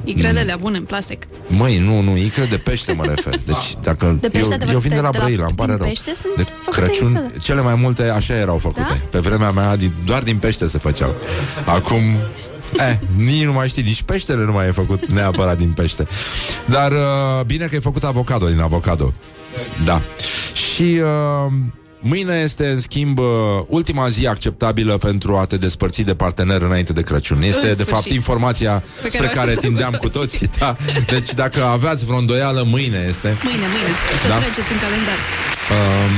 Icrelele bune în plastic. Măi, nu, nu, icre de pește mă refer. Deci, dacă De pește eu, de- eu vin de la de la- Brăila, îmi pare din rău. pește sunt de făcute din Crăciun, fele. cele mai multe așa erau făcute. Da? Pe vremea mea, din, doar din pește se făceau. Acum, eh, nici nu mai știi, nici peștele nu mai e făcut neapărat din pește. Dar uh, bine că e făcut avocado din avocado. Da. Și uh, mâine este, în schimb, uh, ultima zi acceptabilă pentru a te despărți de partener înainte de Crăciun. Este, În de fapt, sfârșit. informația Pe spre care o care așteptăm tindeam cu cu toții. Da? Deci, dacă aveați vreo îndoială, mâine este. Mâine, mâine. Să Da. treceți în calendar. Um,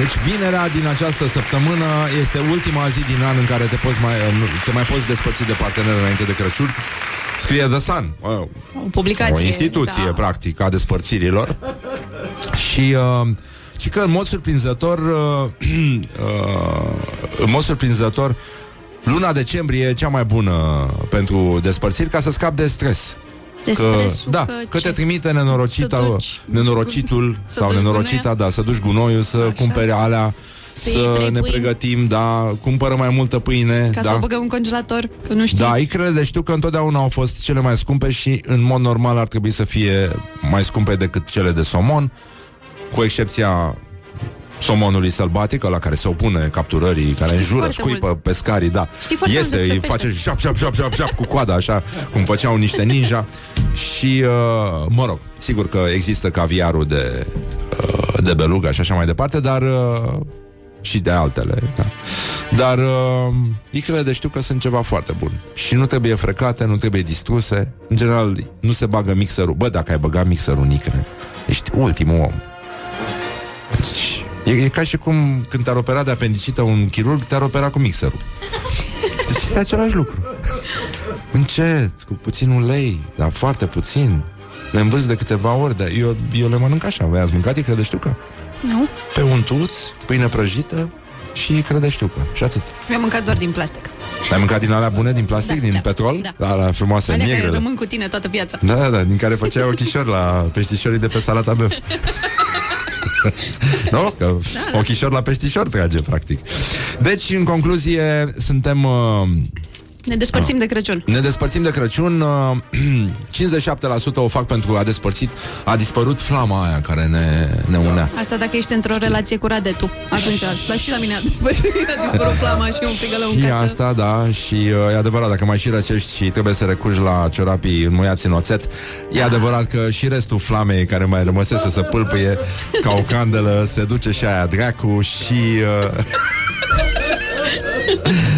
deci vinerea din această săptămână este ultima zi din an în care te, poți mai, uh, nu, te mai poți despărți de partener înainte de Crăciun. Scrie The Sun, uh, O publicație. o instituție, da. practic, a despărțirilor. Și, uh, și că, în mod surprinzător, uh, uh, în mod surprinzător, luna decembrie e cea mai bună pentru despărțiri ca să scapi de stres. De că, stresul da, că că te ce? trimite nenorocita, Să duci nenorocitul să sau duci nenorocita, gunoiul. da, să duci gunoiul, să Așa. cumpere alea, Să iei să trei ne pâini. pregătim, da, cumpără mai multă pâine, Ca da. să o băgăm în congelator, că nu știi. Da, îi crede, știu că întotdeauna au fost cele mai scumpe și în mod normal ar trebui să fie mai scumpe decât cele de somon, cu excepția somonului sălbatic, la care se opune capturării, care înjură, foarte scuipă mult. pescarii, da. Știi foarte mult Iese, despre îi pește. face șap, șap, șap, șap, șap cu coada, așa cum făceau niște ninja. Și, uh, mă rog, sigur că există caviarul de, uh, de beluga și așa mai departe, dar uh, și de altele, da. Dar uh, icrele știu că sunt ceva foarte bun Și nu trebuie frecate, nu trebuie distruse În general, nu se bagă mixerul Bă, dacă ai băgat mixerul în icre Ești ultimul om deci, e, e ca și cum când te-ar opera de apendicită un chirurg Te-ar opera cu mixerul Deci este același lucru Încet, cu puțin ulei Dar foarte puțin Le învârți de câteva ori dar eu, eu le mănânc așa Voi ați mâncat icre de știucă? Nu? Pe untuț, pâine prăjită și icre de știucă Și atât Mi-am mâncat doar din plastic. ai mâncat din alea bune, din plastic, Da, din da, petrol? da. Da, la frumoase, Alea care negre. rămân cu tine toată viața. Da, da, da, din care făceai ochișori la peștișorii de pe salata băf. nu? Că Da, ochișor la peștișor trage, practic. Deci, în concluzie, suntem... Uh, Ne despărțim de Crăciun. ne despărțim de Crăciun uh, 57% o fac pentru a despărțit A dispărut flama aia care ne, ne unea Asta dacă ești într-o relație cu Radetu. Atunci, dar și la mine a dispărut, a dispărut flama și un frigălău în Și casă. asta, da, și uh, e adevărat, dacă mai și răcești și trebuie să recurgi la ciorapii înmuiați în oțet, e adevărat că și restul flamei care mai rămăsese să pâlpâie ca o candelă, se duce și aia dracu și... Uh,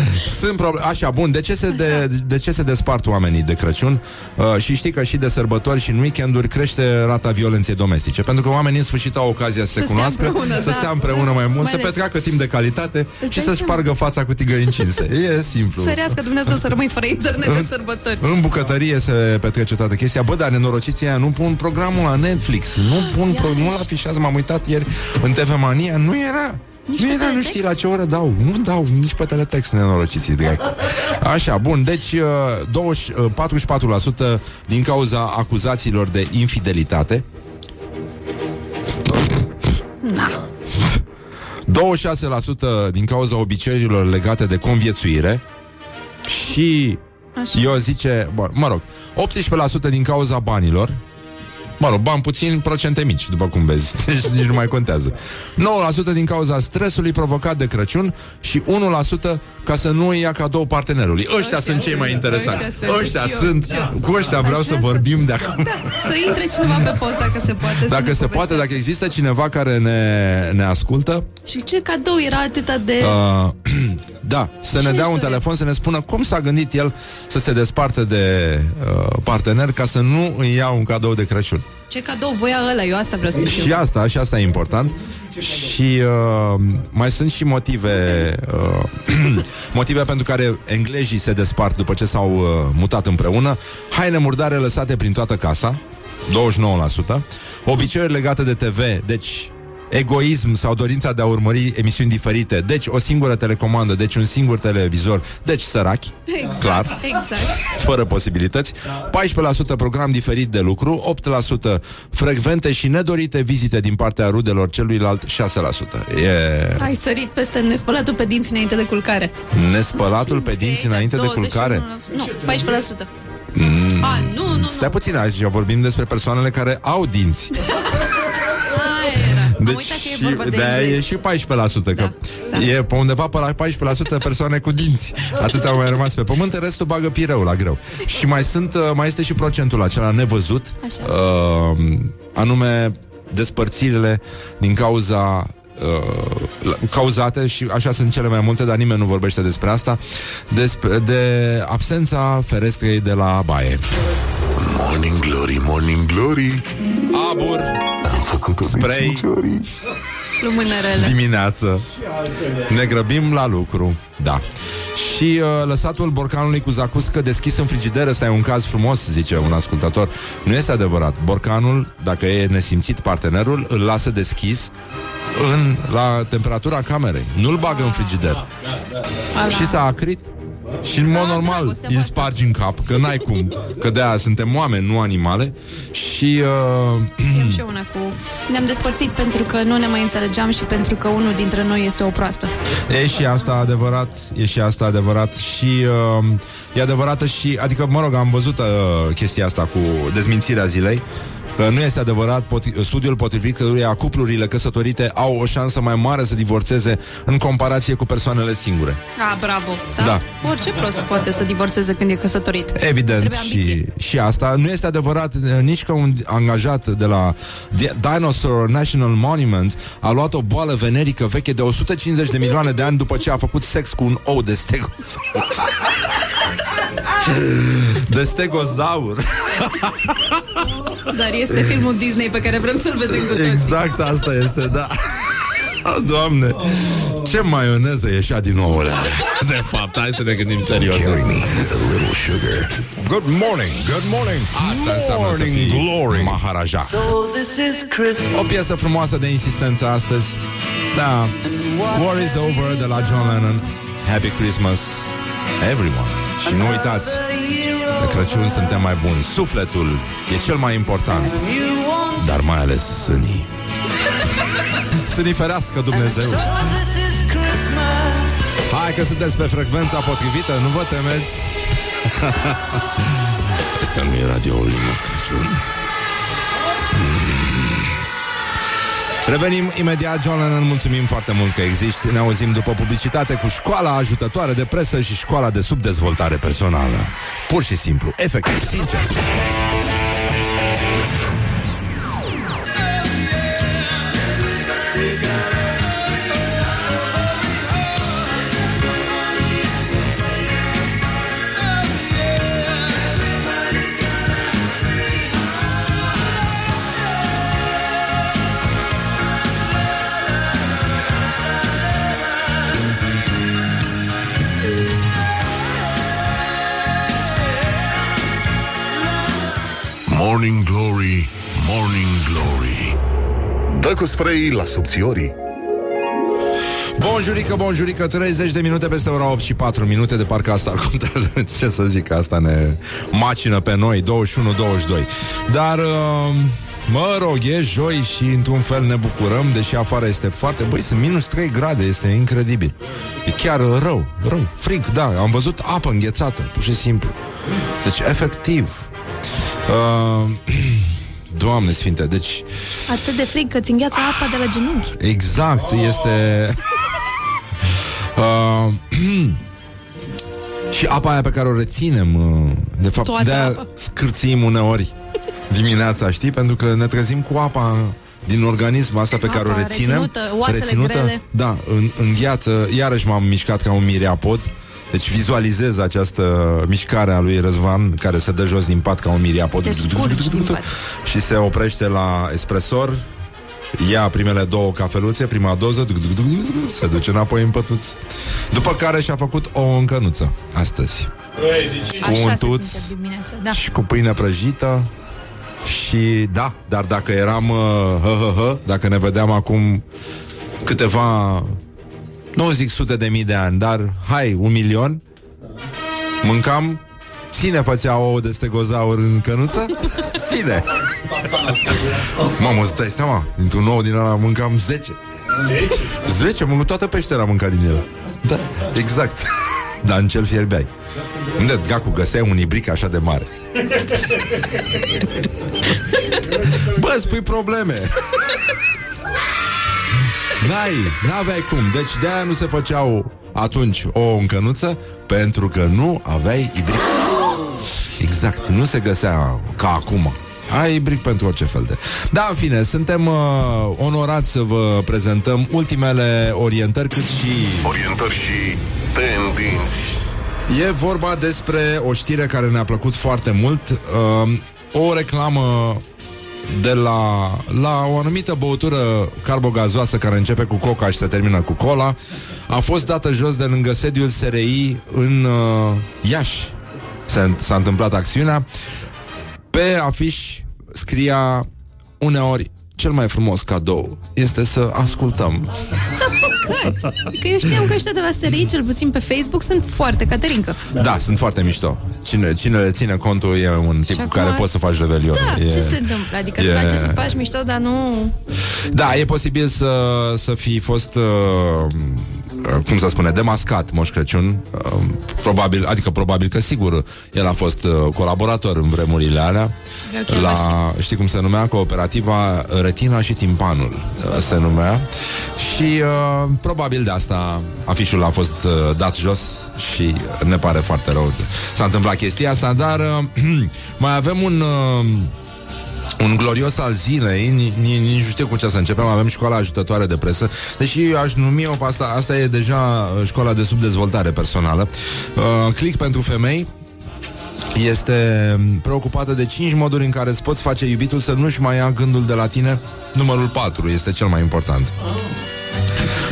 Sunt probleme. Așa, bun, de ce, se de, de ce se despart oamenii de Crăciun? Uh, și știi că și de sărbători și în weekenduri crește rata violenței domestice. Pentru că oamenii în sfârșit au ocazia să, se Să stea cunoască, împreună, să da. stea împreună mai mult, Mai să ales. petreacă timp de calitate Îți și dai să-și seama? spargă fața cu tigăi încinse. E simplu. Ferească Dumnezeu să rămâi fără internet de sărbători. În bucătărie se petrece toată chestia Bă, dar nenorociții aia nu pun programul la Netflix Nu pun, pro- nu-l afișează M-am uitat ieri în TV Mania Nu era Nici nu pe era, nu teletext? știi la ce oră dau Nu dau nici pe teletext nenorociții direct. Așa, bun, deci uh, 20, uh, 44% din cauza acuzațiilor de infidelitate Na. 26% din cauza obiceiurilor legate de conviețuire și Așa. eu zice, bă, mă rog, 18% din cauza banilor, Mă rog, bani puțin, procente mici, după cum vezi. Deci nici nu mai contează. 9% din cauza stresului provocat de Crăciun și 1% ca să nu îi ia cadou partenerului. Ăștia, Ăștia sunt cei sunt, mai interesanți. ăștia sunt. Ăștia Și eu, sunt. și eu. Cu ăștia vreau să Așa vorbim de acum. Să intre cineva pe post dacă se poate. să Dacă ne se poate, povestească. dacă există cineva care ne, ne ascultă, Și ce cadou era atâta de... Uh, da, să ne Ce dea un istorie? telefon să ne spună cum s-a gândit el să se despartă de uh, partener ca să nu îi ia un cadou de Crăciun. Ce cadou voia ăla? Eu asta vreau să Și știu. asta, și asta e important. Și uh, mai sunt și motive uh, motive pentru care englezii se despart după ce s-au uh, mutat împreună. Haine murdare lăsate prin toată casa, 29%. Obiceiuri legate de TV, deci egoism sau dorința de a urmări emisiuni diferite, deci o singură telecomandă, deci un singur televizor, deci sărachi, Exact, clar, exact. fără posibilități, 14% program diferit de lucru, 8% frecvente și nedorite vizite din partea rudelor celuilalt, 6%. E Ai sărit peste nespălatul pe dinți înainte de culcare. nespălatul pe dinți înainte de culcare. 21%. Nu, 14%. A, nu, nu, nu. Stai puțin, aici vorbim despre persoanele care au dinți. Aia era. Am uitat că e vorba de de e englezi. și 14%, că da. e pe undeva pe la 14% persoane cu dinți. Atât au mai rămas pe pământ, în restul bagă pireu la greu. Și mai sunt, uh, mai este și procentul acela nevăzut, Așa. uh, anume despărțirile din cauza uh, la- cauzate și așa sunt cele mai multe, dar nimeni nu vorbește despre asta, despre, de absența ferestrei de la baie. Morning Glory, Morning Glory Abur, Am făcut-o Spray. de ori Lumânărele. dimineață, ne grăbim la lucru, da. Și uh, lăsatul borcanului cu zacuscă deschis în frigider, ăsta e un caz frumos, zice un ascultător. Nu este adevărat. Borcanul, dacă e nesimțit partenerul, îl lasă deschis în, la temperatura camerei. Nu-l bagă în frigider. Ala. Și s-a acrit și în mod normal dragostea îl voastră. spargi în cap Că n-ai cum, că de-aia suntem oameni, nu animale Și uh, Eu și eu una cu... Ne-am despărțit pentru că nu ne mai înțelegeam și pentru că unul dintre noi este o proastă. E și asta adevărat, e și asta adevărat și uh, e adevărată și, adică, mă rog, am văzut uh, chestia asta cu dezmințirea zilei. Că nu este adevărat poti- studiul potrivit căruia cuplurile căsătorite au o șansă mai mare să divorțeze în comparație cu persoanele singure. Ah, bravo. Da? Da. Orice prost poate să divorțeze când e căsătorit. Evident Trebuie și, ambiție. și asta Nu este adevărat uh, nici că un angajat de la Di- Dinosaur National Monument A luat o boală venerică veche de 150 de milioane de ani După ce a făcut sex cu un ou de stegozaur De stegozaur Dar este filmul Disney pe care vrem să-l vedem cu toții. Exact asta este, da. Doamne, ce maioneză ieșea din ouăle alea. De fapt, hai să ne gândim serios. Carry me with a little sugar. Good morning, good morning. Asta înseamnă să morning fii glory. Maharaja. O piesă frumoasă de insistență astăzi. Da. War is over de la John Lennon. Happy Christmas Everyone. Și nu uitați De Crăciun suntem mai buni. Sufletul e cel mai important. Dar mai ales sânii. Sânii ferească Dumnezeu. Hai că sunteți pe frecvența potrivită Nu vă temeți. Este nu e radioul Moș Crăciun Revenim imediat, John Lennon, mulțumim foarte mult că existi. Ne auzim după publicitate cu școala ajutătoare de presă și școala de subdezvoltare personală. Pur și simplu, efectiv, sincer. Morning Glory, Morning Glory. Dă cu spray la subțiorii. Bonjurică, bonjurică, 30 de minute peste ora 8 și 4 minute De parcă asta ar conta, ce să zic, asta ne macină pe noi 21-22 Dar, uh, mă rog, e joi și într-un fel ne bucurăm Deși afară este foarte, băi, sunt minus 3 grade Este incredibil. E chiar rău, rău, frig, da, am văzut apă înghețată Pur și simplu. Deci, efectiv uh, Doamne sfinte, deci Atât de frig că ți îngheață apa de la genunchi. Exact, este... Uh, și apa aia pe care o reținem uh, De fapt, Toată de-aia apa. scârțim uneori Dimineața, știi? Pentru că ne trezim cu apa din organism asta pe Apa care o reținem reținută, oasele grele. Da, în, în gheață Iarăși m-am mișcat ca un miriapod deci vizualizez această mișcare a lui Răzvan Care se dă jos din pat ca un miriapod Te scurgi din pat. Și se oprește la espresor Ia primele două cafeluțe, prima doză Se duce înapoi în pătuț După care și-a făcut o încănuță Astăzi Cu Așa un se tuț simte dimineața. Da. și cu pâine prăjită Și da, dar dacă eram uh, hă, hă, hă, Dacă ne vedeam acum Câteva Nu zic sute de mii de ani Dar hai, un milion Mâncam Cine făcea ouă de stegozaur în cănuță? Cine? Mamă, îți dai seama? Dintr-un ou din ăla mâncam 10 10? 10? Mă, toată peștera am mâncat din el Da, exact Dar în cel fierbeai Unde Gacu găseai un ibric așa de mare? Bă, spui probleme N-ai, n-aveai cum Deci de-aia nu se făceau atunci o încănuță Pentru că nu aveai ibric Exact, nu se găsea ca acum Ai bric pentru orice fel de... Da, în fine, suntem uh, onorați să vă prezentăm ultimele orientări cât și... Orientări și tendinți. E vorba despre o știre care ne-a plăcut foarte mult. Uh, o reclamă de la, la o anumită băutură carbogazoasă care începe cu coca și se termină cu cola a fost dată jos de lângă sediul SRI în uh, Iași. S-a, s-a întâmplat acțiunea. Pe afiș scria uneori cel mai frumos cadou este să ascultăm. Că eu știam că ăștia de la SRI, cel puțin pe Facebook, sunt foarte caterincă. Da, sunt foarte mișto. Cine, cine le ține contul e un tip cu acum- care poți să faci revelion. Da, e, ce se întâmplă? Adică e- îți place să faci mișto, dar nu... Da, e posibil să, să fi fost uh, uh, cum să spune, demascat Moș Crăciun. Uh, Probabil, adică probabil că sigur El a fost uh, colaborator în vremurile alea. Chiar La, știi cum se numea? Cooperativa Retina și Timpanul uh, Se numea. Și uh, probabil de asta Afișul a fost uh, dat jos Și ne pare foarte rău. S-a întâmplat chestia asta Dar uh, mai avem un uh, un glorios al zilei, ni- ni- nici nu știu cu ce să începem, avem școala ajutătoare de presă, deși eu aș numi-o pe asta, asta e deja uh, școala de subdezvoltare personală. Uh, click pentru femei, este preocupată de 5 moduri în care îți poți face iubitul să nu-și mai ia gândul de la tine. Numărul 4 este cel mai important.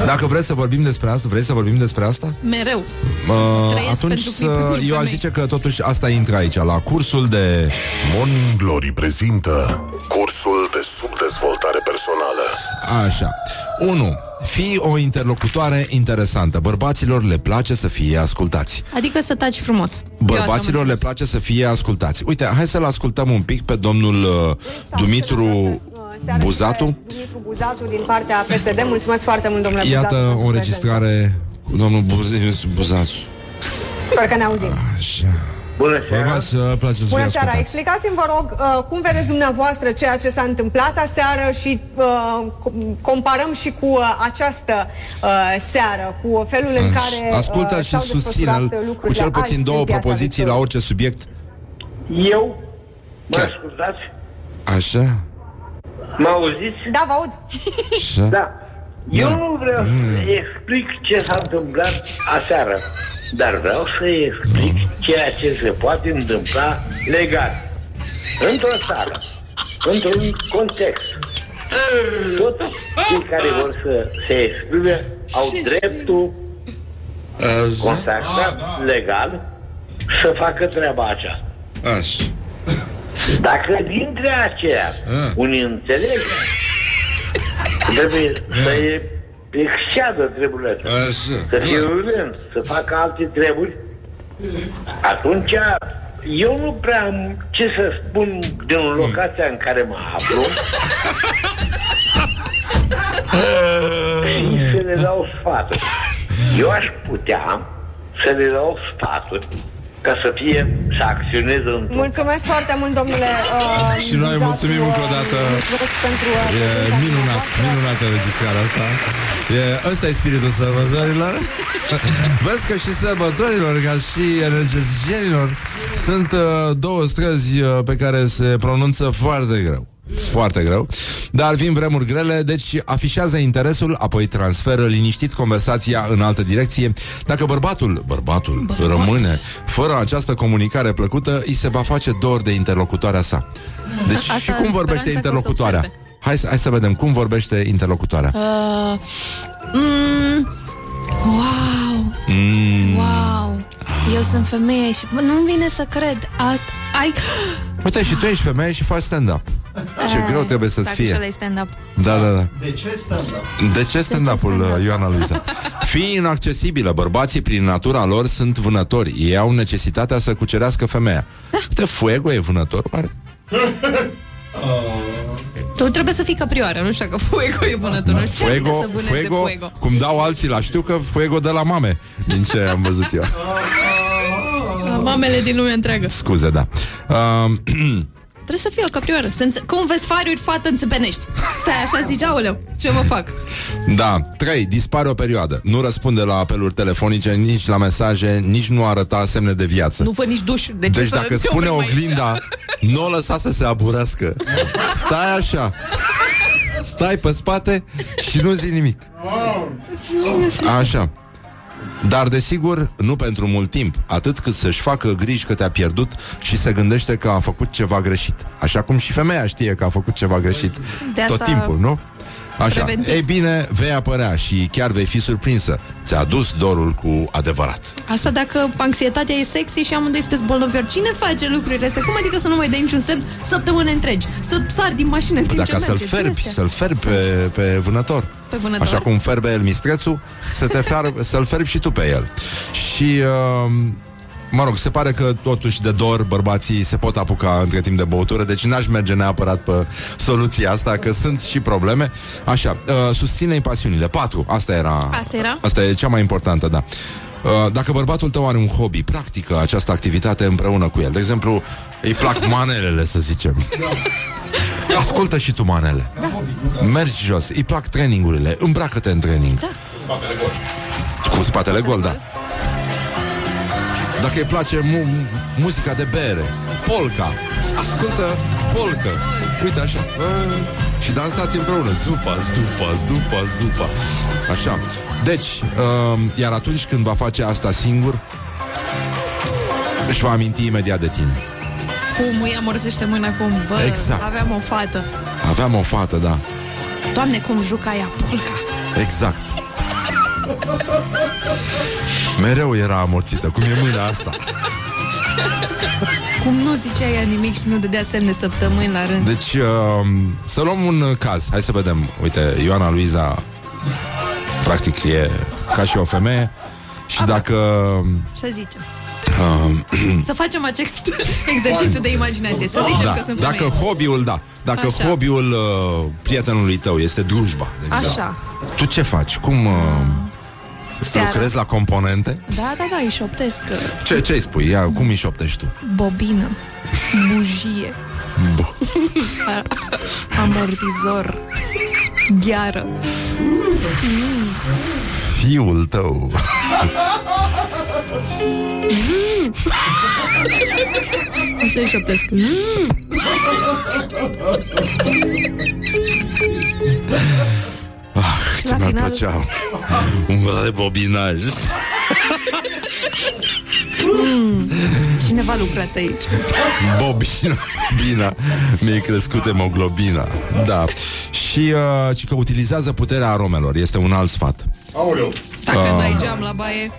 Dacă vreți să vorbim despre asta, vreți să vorbim despre asta? Mereu. Uh, Trăiesc atunci pentru să, clipuri eu aș femei. zice că totuși asta intră aici, la cursul de Morning Glory prezintă cursul de subdezvoltare personală. Așa. 1. Fii o interlocutoare interesantă. Bărbaților le place să fie ascultați. Adică să taci frumos. Eu asta am Bărbaților le înțeles. place să fie ascultați. Uite, hai să-l ascultăm un pic pe domnul uh, Dumitru Buzatu. Dumitru Buzatu din partea PSD. Mulțumesc foarte mult, domnule Iată Buzatu, o pentru înregistrare cu domnul Buz- Buzatu. prezență. Sper că ne auzim. Așa. Bună seara! Bărbați, uh, place să fie Bună seara! ascultați. Explicați-mi, vă rog, uh, cum vedeți dumneavoastră ceea ce s-a întâmplat aseară și uh, com- comparăm și cu uh, această uh, seară, cu felul în care uh, Ascultă și s-au desfășurat susține cu lucrurile cel puțin azi două în piața propoziții la Victoriei. orice subiect. Eu? Mă Chiar. ascultați? Așa? Mă auziți? Da, vă aud. Așa? Da. Eu Da. nu vreau să explic ce s-a întâmplat aseară, dar vreau să explic ceea ce se poate întâmpla legal. Într-o țară, într-un context, toți cei care vor să se exprime au dreptul consacrat legal să facă treaba aceasta. Așa. Dacă dintre aceia Ah. unii înțeleg, trebuie să e exceadă treburile astea, Așa. să fie rând, să facă alte treburi, atunci eu nu prea am ce să spun din locația în care mă aflu. Și să le dau sfaturi. Eu aș putea să le dau sfaturi ca să fie, să acționeze într-un Mulțumesc foarte mult, domnule uh, Și noi Buzatu, mulțumim încă o uh, dată. mulțumesc pentru, uh, E prezența minunat, dumneavoastră. minunată înregistrarea asta e, Ăsta e spiritul sărbătorilor Vezi că și sărbătorilor Ca și energeticienilor Sunt uh, două străzi uh, Pe care se pronunță foarte greu foarte greu, dar vin vremuri grele, deci afișează interesul, apoi transferă liniștit conversația în altă direcție. Dacă bărbatul, bărbatul, Bărbat. rămâne fără această comunicare plăcută, îi se va face dor de interlocutoarea sa. Deci Asta și în cum vorbește speranța că o să interlocutoarea? observe. Hai, să- hai să vedem cum vorbește interlocutoarea. Uh, mm, wow, Mm. wow. Eu sunt femeie și bă, nu-mi vine să cred. Asta, ai... Uite, și tu ești femeie și faci stand-up. Ce Ai, greu trebuie să-ți dacă fie. și ăla e stand-up. Da, da, da. De ce stand-up? De ce stand-up-ul, stand-up? Ioana Luiza? Fii inaccesibilă. Bărbații, prin natura lor, sunt vânători. Ei au necesitatea să cucerească femeia. Da. Uite, Fuego e vânător, oare? Tu trebuie să fii căprioară, nu știu că Fuego e vânător. Nu știu ce Fuego, să vâneze Fuego, Fuego. cum dau alții la știu că Fuego de la mame, din ce am văzut eu. Mamele din lumea întreagă. Scuze, da. Uh, Trebuie să fie o căprioară. Să înțe- Cum vezi fariuri, fată, înțepenești. Stai, așa zici, aoleu, ce mă fac? Da, 3. Dispare o perioadă. Nu răspunde la apeluri telefonice, nici la mesaje, nici nu arăta semne de viață. Nu fă nici duș. De ce deci să dacă te spune oprim aici? oglinda, nu o lăsa să se aburească. Stai așa. Stai pe spate și nu zi nimic. Așa. Dar, desigur, nu pentru mult timp, atât cât să-și facă griji că te-a pierdut și se gândește că a făcut ceva greșit. Așa cum și femeia știe că a făcut ceva greșit De tot asta- timpul, nu? Așa. Preventiv. Ei bine, vei apărea și chiar vei fi surprinsă. Ți-a dus dorul cu adevărat. Asta dacă anxietatea e sexy și amândoi sunteți bolnavi. Cine face lucrurile astea? Cum adică să nu mai dai niciun semn săptămâni întregi? Să sari din mașină în timp Dacă ce să-l merge? ferbi, Din astea. să-l ferbi pe, pe vânător. Pe vânător. Așa cum ferbe el mistrețul, să te fer, să-l ferbi și tu pe el. Și, uh, mă rog, se pare că totuși de dor bărbații se pot apuca între timp de băutură, deci n-aș merge neapărat pe soluția asta, că sunt și probleme. Așa, uh, susține-i pasiunile. 4. Asta era... Asta era? Asta e cea mai importantă, da. Uh, Dacă bărbatul tău are un hobby, practică această activitate împreună cu el. De exemplu, îi plac manelele, să zicem. Ascultă și tu manele. Da. Mergi jos, îi plac trainingurile, îmbracă-te în training. Da. Cu spatele gol, da. Dacă îi place mu- muzica de bere, polca, ascultă polcă. Uite așa. Bă, Și dansați împreună. Zupa, zupa, zupa, zupa. Așa. Deci, uh, iar atunci când va face asta singur, își va aminti imediat de tine. Cum îi amorzește mâna cum, bă, Exact. aveam o fată. Aveam o fată, da. Doamne, cum juca ea polca. Exact. Mereu era amorțită, cum e mâna asta. Cum nu zicea ea nimic și nu dădea semne săptămâni la rând. Deci, uh, să luăm un uh, caz. Hai să vedem. Uite, Ioana Luiza, practic, e ca și o femeie. Și dacă... Să zicem. Uh, Să facem acest exercițiu de imaginație. Să zicem da, că sunt femeie. dacă hobby-ul, da. Dacă Așa. hobby-ul uh, prietenului tău este drujba, de exemplu. Așa. Tu ce faci? Cum... Uh, Seara. lucrezi la componente? Da, da, da, îi șoptesc uh, Ce, ce îi spui? Ia, cum îi șoptești tu? bobină, bujie, Bo. amortizor, gheară. Fiul tău. Așa îi șoptesc. Ce la mi-ar final- plăcea? Un fel de bobinaj. Mm, cineva a lucrat aici. Bobina Bina Mi-e crescut hemoglobina. Da. Și uh, ci că utilizează puterea aromelor. Este un alt sfat. Aoleu. Dacă Ah. n-ai geam la baie,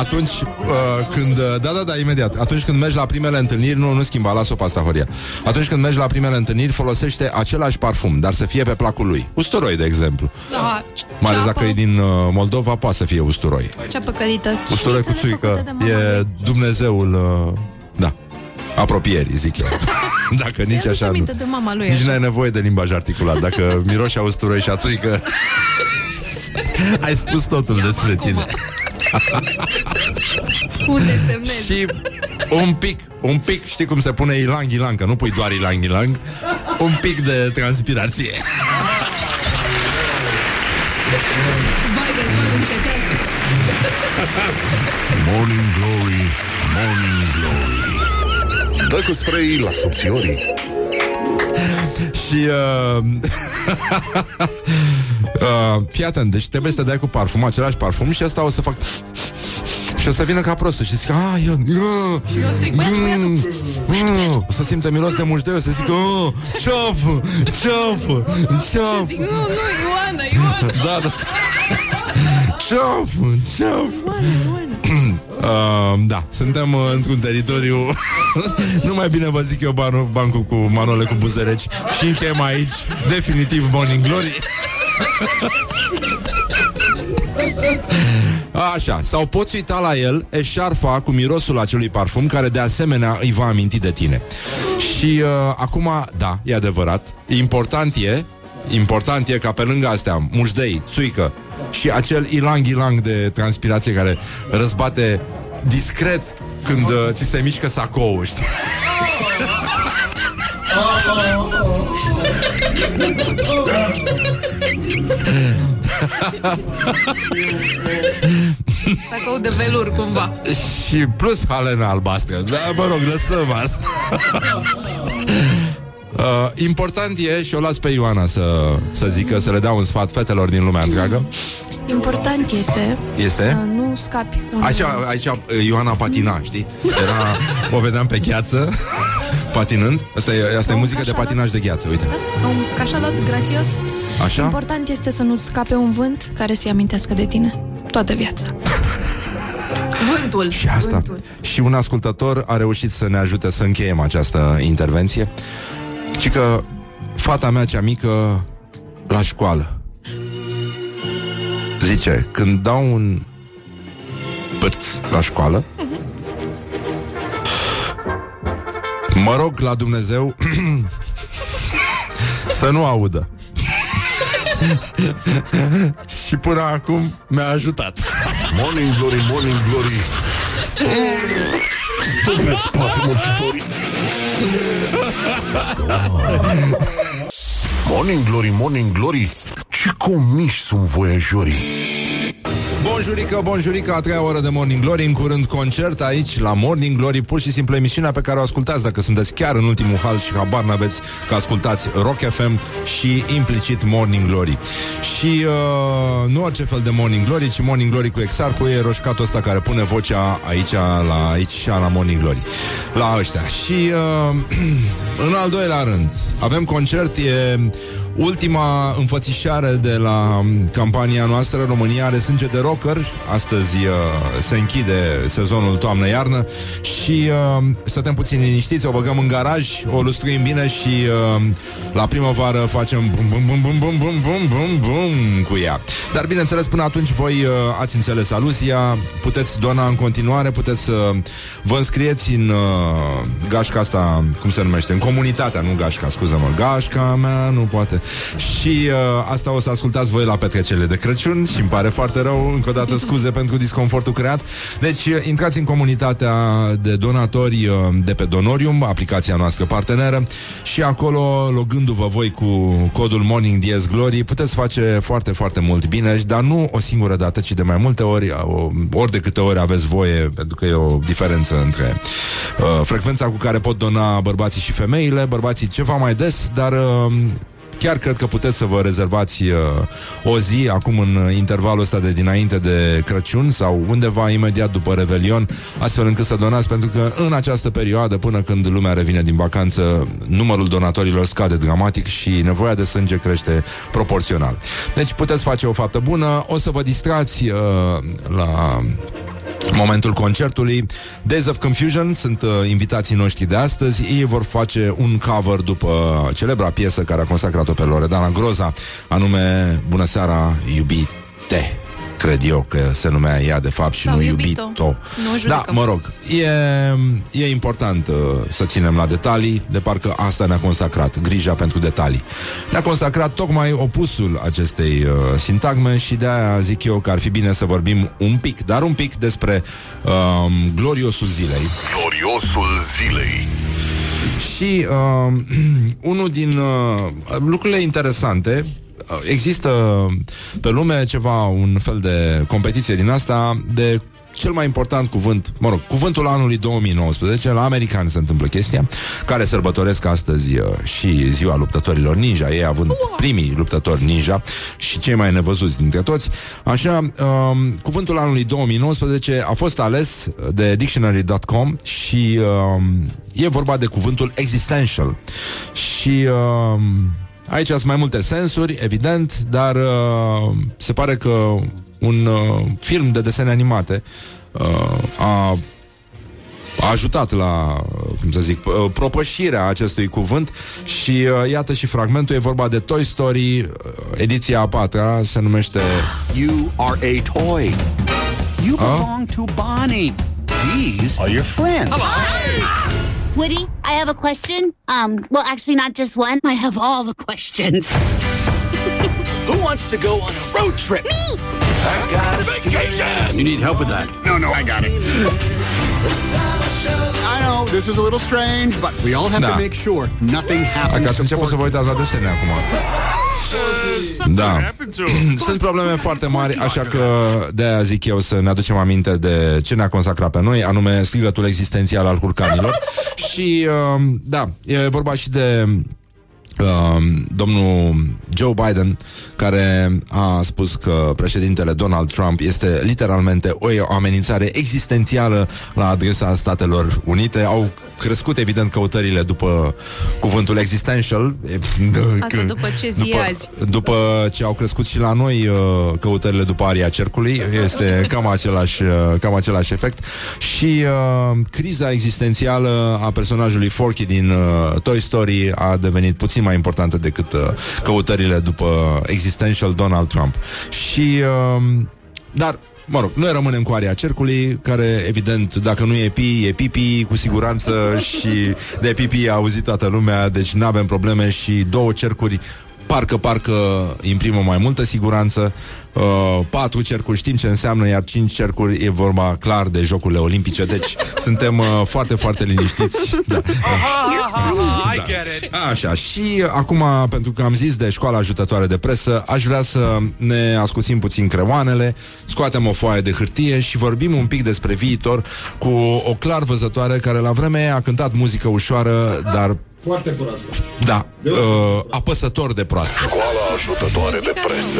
Atunci uh, când uh, Da, da, da, imediat. Atunci când mergi la primele întâlniri Nu, nu schimba, las-o pe asta, Horia. Atunci când mergi la primele întâlniri Folosește același parfum Dar să fie pe placul lui. Usturoi, de exemplu. Da, Mai ales ceapă, dacă e din uh, Moldova Poate să fie usturoi. Ceapă călită. Usturoi cu Științele făcute țuică. de mama E lui. Dumnezeul uh, Da Apropierii, zic eu Dacă nici Se aduce așa nu aminte de mama lui. Nici așa. n-ai nevoie de limbaj articulat Dacă miroși a usturoi și a țuică Ai spus totul despre tine Unde semnezi? Și un pic, un pic Știi cum se pune ilang ilang Că nu pui doar ilang ilang Un pic de transpirație Vai, Răzvan, încetează. Morning Glory, Morning Glory Dă cu spray la subțiorii Și uh, uh, Fii atent, deci trebuie să te dai cu parfum Același parfum și asta o să fac și o să vină ca prostul și zic, a, eu, eu, Și eu zic, băiatul, băiatul. eu, o să simte miros de muștei, o să zic, oh, ce-o ce-o ce-o Zic, nu, nu, Ioana, Ioana. Da, da. Ce-o ce-o Uh, da, suntem uh, într-un teritoriu. Nu mai bine vă zic eu ban- bancul cu manole cu buzereci. Și încheiem aici Definitiv Morning Glory. Așa, sau poți uita la el Eșarfa cu mirosul acelui parfum Care de asemenea îi va aminti de tine. Și uh, acum, da, e adevărat Important e Important e ca pe lângă astea Mușdei, țuică Și acel ilang-ilang de transpirație Care răzbate discret când uh, ți se mișcă sacoul, știi? Sacou de velur, cumva. Și plus halena albastră Da, mă rog, lăsăm asta Uh, important e, și o las pe Ioana să, să zică, să le dau un sfat fetelor din lumea întreagă. Important este, Este? să nu scapi un... Așa, aici uh, Ioana patina, știi? Era, o vedeam pe gheață, patinând. Asta e, asta e Un muzică de cașalot. patinaj de gheață, uite. Da? Ca un cașalot grațios. Așa? Important este să nu scape un vânt care să-i amintească de tine toată viața. Vântul. Și asta. Vântul. Și un ascultător a reușit să ne ajute să încheiem această intervenție. Și că fata mea cea mică la școală zice, când dau un pârț la școală mă rog la Dumnezeu să nu audă. și până acum mi-a ajutat. Morning Glory, Morning Glory Stă pe spate muncitorii Morning Glory, Morning Glory. Ce comiși sunt voiajorii Bonjurică, bonjurică, a treia oră de Morning Glory În curând concert aici la Morning Glory Pur și simplu emisiunea pe care o ascultați Dacă sunteți chiar în ultimul hal și habar n-aveți Că ascultați Rock FM și implicit Morning Glory. Și uh, nu orice fel de Morning Glory Ci Morning Glory cu Exarcu E roșcatul ăsta care pune vocea aici la, aici și la Morning Glory La ăștia. Și uh, în al doilea rând Avem concert, e ultima înfățișare de la campania noastră România are sânge de rocker. Astăzi uh, se închide sezonul toamnă-iarnă Și uh, stătem puțin liniștiți, o băgăm în garaj O lustruim bine și uh, la primăvară facem bum bum bum bum bum bum bum bum bum cu ea. Dar bineînțeles până atunci voi uh, ați înțeles aluzia. Puteți dona în continuare, puteți să vă înscrieți în uh, gașca asta, cum se numește, în comunitatea, nu gașca, scuză-mă, gașca mea nu poate și uh, asta o să ascultați voi la petrecerile de Crăciun și îmi pare foarte rău, încă o dată scuze pentru disconfortul creat. Deci uh, intrați în comunitatea de donatori uh, de pe Donorium, aplicația noastră parteneră. Și acolo, logându-vă voi cu codul Morning Dies Glory, puteți face foarte, foarte mult bine, dar nu o singură dată, ci de mai multe ori, o, ori de câte ori aveți voie, pentru că e o diferență între uh, frecvența cu care pot dona bărbații și femeile, bărbații ceva mai des, dar uh, Chiar cred că puteți să vă rezervați uh, o zi acum în uh, intervalul ăsta de dinainte de Crăciun sau undeva imediat după Revelion, astfel încât să donați, pentru că în această perioadă, până când lumea revine din vacanță, numărul donatorilor scade dramatic și nevoia de sânge crește proporțional. Deci puteți face o faptă bună, o să vă distrați uh, la momentul concertului. Days of Confusion sunt uh, invitații noștri de astăzi. Ei vor face un cover după celebra piesă care a consacrat-o pe Loredana Groza, anume Bună seara, iubite cred eu că se numea ea de fapt și Sau nu iubito. iubito. Nu da, judecăm. mă rog, e, e important uh, să ținem la detalii, de parcă asta ne-a consacrat, grija pentru detalii. Ne-a consacrat tocmai opusul acestei uh, sintagme și de aia zic eu că ar fi bine să vorbim un pic, dar un pic despre um, gloriosul zilei. Gloriosul zilei Și uh, unul din uh, lucrurile interesante uh, Există pe lume ceva, un fel de competiție din asta de cel mai important cuvânt, mă rog, cuvântul anului 2019, la americani se întâmplă chestia, care sărbătoresc astăzi uh, și ziua luptătorilor ninja, ei având primii luptători ninja și cei mai nevăzuți dintre toți. Așa, um, cuvântul anului 2019 a fost ales de dictionary.com și um, e vorba de cuvântul existential. Și um, aici sunt mai multe sensuri, evident, dar uh, se pare că un uh, film de desene animate uh, a a ajutat la, cum să zic, uh, propășirea acestui cuvânt și uh, iată și fragmentul, e vorba de Toy Story, uh, ediția a patra, se numește You are a toy. You belong to Bonnie. These are your friends. Woody, I have a question. Um, well, actually, not just one. I have all the questions. Who wants to go on a road trip? Me! I got a vacation! You need help with that? No, no, I got it. I know this is a little strange, but we all have Da. to make sure nothing Dacă happens ați to început să vă uitați la desene acum. Da. Sunt probleme foarte mari, așa că de-aia zic eu să ne aducem aminte de ce ne-a consacrat pe noi, anume strigătul existențial al curcanilor. Și, uh, da, e vorba și de uh, domnul Joe Biden, care a spus că președintele Donald Trump este literalmente o amenințare existențială la adresa Statelor Unite. Au crescut, evident, căutările după cuvântul existential. E- Asta după ce zi după, e azi. după ce au crescut și la noi uh, căutările după aria cercului, este cam același, uh, cam același efect. Și uh, criza existențială a personajului Forky din uh, Toy Story a devenit puțin mai importantă decât uh, căutările după existential Donald Trump. Și uh, dar Mă rog, noi rămânem cu aria cercului, care, evident, dacă nu e pi, e pipi, cu siguranță, și de pipi a auzit toată lumea, deci nu avem probleme și două cercuri parcă, parcă imprimă mai multă siguranță. Uh, patru cercuri știm ce înseamnă, iar cinci cercuri e vorba clar de Jocurile Olimpice, deci suntem uh, foarte, foarte liniștiți. Da. I get it. Așa, și acum, pentru că am zis de școala ajutătoare de presă, aș vrea să ne ascuțim puțin creoanele, scoatem o foaie de hârtie și vorbim un pic despre viitor cu o clar văzătoare care la vremea aia a cântat muzică ușoară, dar Foarte proastă. da, uh, apăsător de proastă. Școala ajutătoare de presă.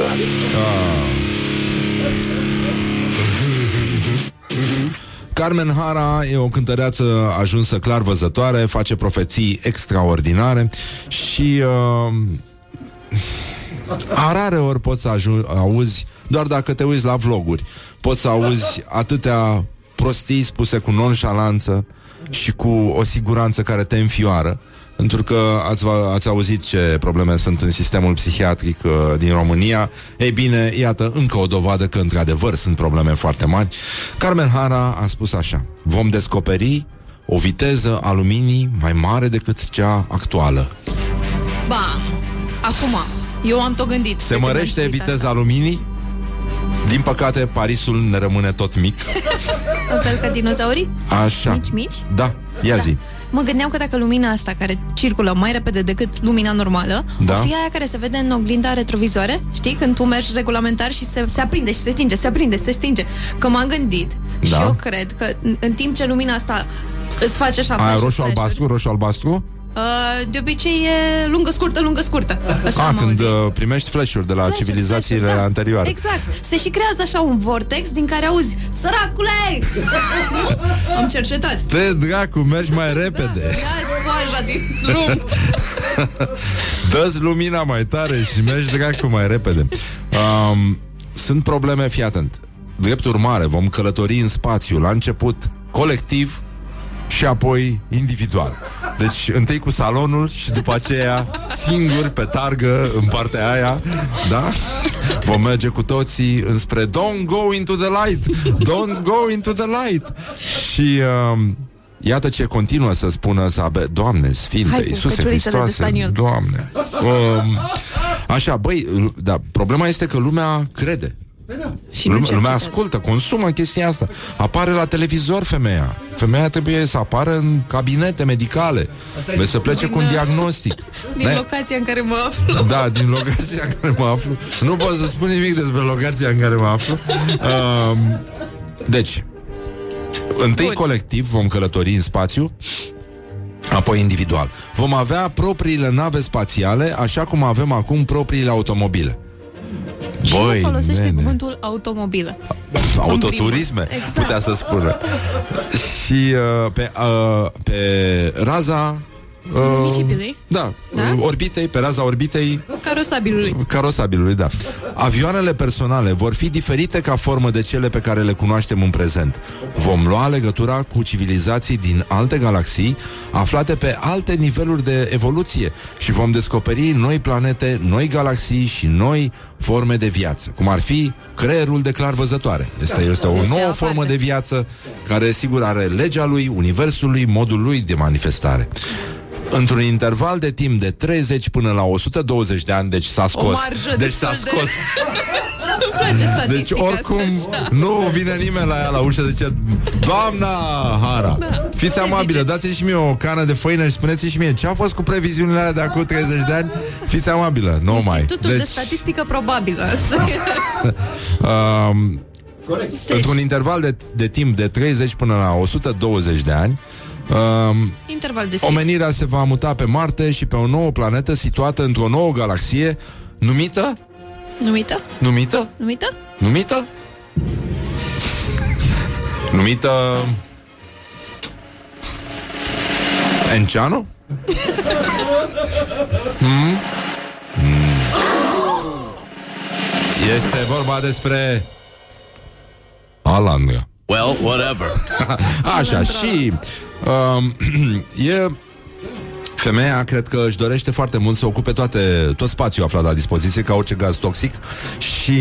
Carmen Hara e o cântăreață ajunsă clar văzătoare, face profeții extraordinare și uh, a rare ori poți să aju- auzi, doar dacă te uiți la vloguri, poți să auzi atâtea prostii spuse cu nonșalanță și cu o siguranță care te înfioară. Pentru că ați, va- ați auzit ce probleme sunt în sistemul psihiatric uh, din România. Ei bine, iată încă o dovadă că într-adevăr sunt probleme foarte mari. Carmen Hara a spus așa: Vom descoperi o viteză a luminii mai mare decât cea actuală. Bam! Acum, eu am tot gândit. Se mărește viteza luminii? Din păcate, Parisul ne rămâne tot mic. Un fel ca dinozaurii? Așa. Mici, mici? Da, ia zi. Mă gândeam că dacă lumina asta care circulă mai repede decât lumina normală, Da. o fi aia care se vede în oglinda retrovizoare, știi? Când tu mergi regulamentar și se, se aprinde și se stinge, se aprinde, se stinge. Că m-am gândit și Da. eu cred că în, în timp ce lumina asta îți face așa Aia flash-uri, roșu-albastru, roșu-albastru? Uh, de obicei e lungă, scurtă, lungă, scurtă. Așa A, am când auzit. uh, primești flash-uri de la Flash-uri, civilizațiile flash-uri, da. anterioare. Exact. Se și creează așa un vortex din care auzi Săracule! Nu? Am cercetat. Te dracu, mergi mai repede. Ia coaja din drum. Dă-ți lumina mai tare și mergi dracu mai repede. Um, sunt probleme, fii atent. Drept urmare, vom călători în spațiu, la început colectiv și apoi individual. Deci întâi cu salonul și după aceea singur pe targă în partea aia, da? Vom merge cu toții înspre Don't go into the light! Don't go into the light! Și um, Iată ce continuă să spună Sabe Doamne, Sfinte, Hai cu Iisuse căciulițele de Hristoase, staniol. Doamne um, Așa, băi, l- da, problema este că lumea crede Și nu Lume, lumea cercetează. ascultă, consumă chestia asta. Apare la televizor femeia. Femeia trebuie să apară în cabinete medicale. Trebuie să plece cu un diagnostic. Din Ne- locația în care mă aflu. da, din locația în care mă aflu. Nu pot să spun nimic despre locația în care mă aflu. Um, Deci Întâi Bun. colectiv vom călători în spațiu Apoi individual. Vom avea propriile nave spațiale Așa cum avem acum propriile automobile Și nu folosește nene. cuvântul automobilă. Autoturisme, Exact. putea să spună Și uh, pe, uh, pe raza uh, Municipiului? Da, Da? uh, orbitei, pe raza orbitei Carosabilului. Carosabilului, da. Avioanele personale vor fi diferite ca formă de cele pe care le cunoaștem în prezent. Vom lua legătura cu civilizații din alte galaxii, aflate pe alte niveluri de evoluție și vom descoperi noi planete, noi galaxii și noi forme de viață, cum ar fi creierul de clar văzătoare. Este, este o Este nouă aparte. formă de viață care, sigur, are legea lui, universului, modul lui de manifestare. Într-un interval de timp de 30 până la 120 de ani, deci s-a scos. marjă deci s-a destul de- scos. Îmi place Deci statistica oricum asta, așa. nu vine nimeni la ea la ușă Zice, doamna Hara Da. Fiți Ce amabile, ziceți? dați-mi și mie o cană de făină Și spuneți și mie ce a fost cu previziunile alea de acum 30 de ani Fiți amabilă, nu mai Institutul de statistică probabilă. Asta e. um, Corect. Într-un interval de, de timp de 30 până la 120 de ani um, Interval de sis. Omenirea se va muta pe Marte și pe o nouă planetă situată într-o nouă galaxie numită Numită? numită Numită? numită numită Enceanu? Hmm? Hmm. Este vorba despre Alandra. Well, whatever. Așa, și um, e Femeia cred că își dorește foarte mult să ocupe toate, tot spațiul aflat la dispoziție, ca orice gaz toxic și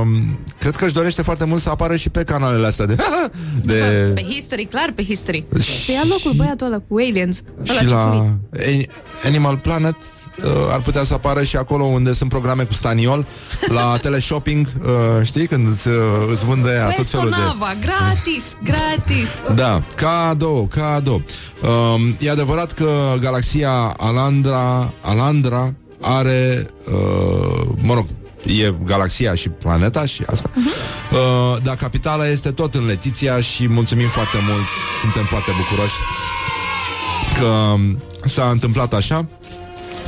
um, cred că își dorește foarte mult să apară și pe canalele astea de... de Pe history, clar pe history. Să ia locul băiatul ăla cu aliens. Ăla și ce la furit. Ani- Animal Planet uh, ar putea să apară și acolo unde sunt programe cu staniol la teleshopping, uh, știi, când îți, uh, îți vânde ea tot Questo felul de... Nava, gratis, gratis. Da, cadou, cadou. Um, e adevărat că galaxia Alandra, Alandra are, uh, mă rog, e galaxia și planeta și asta. Uh, dar capitala este tot în Letiția și mulțumim foarte mult, suntem foarte bucuroși că um, s-a întâmplat așa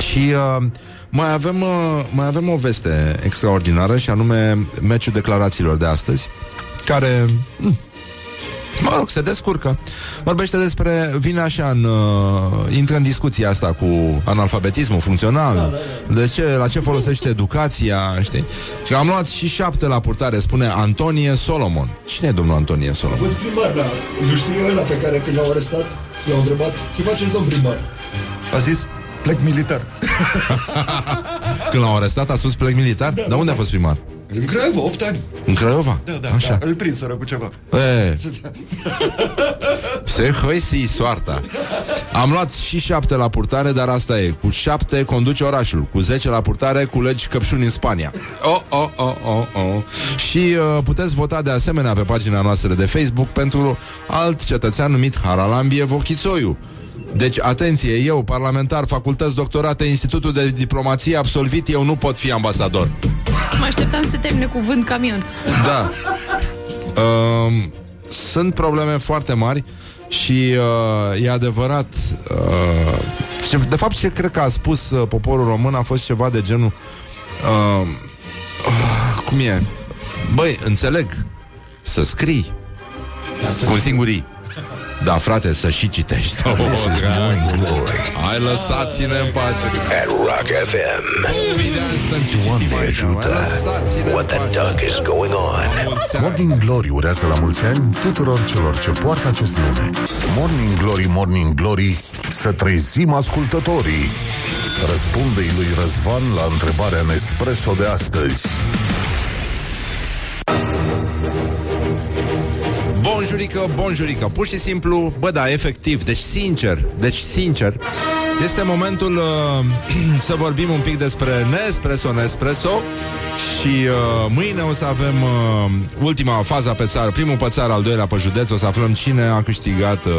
și uh, mai avem, uh, mai avem o veste extraordinară și anume meciul declarațiilor de astăzi care mm, Mă rog, se descurcă. Vorbește despre, vine așa în, uh, intră în discuția asta cu analfabetismul funcțional, de ce, la ce folosește educația, știi? Și am luat și șapte la purtare, spune Antonie Solomon. Cine e domnul Antonie A Solomon? fost primar, da. Nu știi ăla pe care când l-au arestat, l-au întrebat, ce faceți, domn primar? A zis, plec militar. Când l-au arestat a spus plec militar? Da, Dar unde a fost primar? În Craiova, 8 ani. În Craiova? Da, da, Așa. da, îl prinseră cu ceva. E, se hăisi soarta. Am luat și șapte la purtare, dar asta e. Cu șapte conduce orașul. Cu zece la purtare culegi căpșuni în Spania. Oh, oh, oh, oh, oh. Și uh, puteți vota de asemenea pe pagina noastră de Facebook pentru alt cetățean numit Haralambie Vochițoiu. Deci, atenție, eu, parlamentar, facultăți doctorate, Institutul de Diplomație absolvit, eu nu pot fi ambasador. Mă așteptam să se termine cu vânt camion. Da. Um, sunt probleme foarte mari și uh, e adevărat. Uh, ce, de fapt, ce cred că a spus uh, poporul român a fost ceva de genul. Uh, uh, cum e? Băi, înțeleg să scrii cu un singur i. Da, frate, să și citești. Oh, Hai, lăsați-ne în pace. At Rock FM. Doamne ajută. What the duck is going on? Morning Glory urează la mulți ani tuturor celor ce poartă acest nume. Morning Glory, Morning Glory, să trezim ascultătorii. Răspunde-i lui Răzvan la întrebarea Nespresso de astăzi. Bonjurică, bonjurică. Pur și simplu, bă da, efectiv. Deci sincer, deci sincer Este momentul uh, să vorbim un pic despre Nespresso, Nespresso. Și uh, mâine o să avem uh, ultima faza pe țară, primul pe țară, al doilea pe județ, o să aflăm cine a câștigat uh,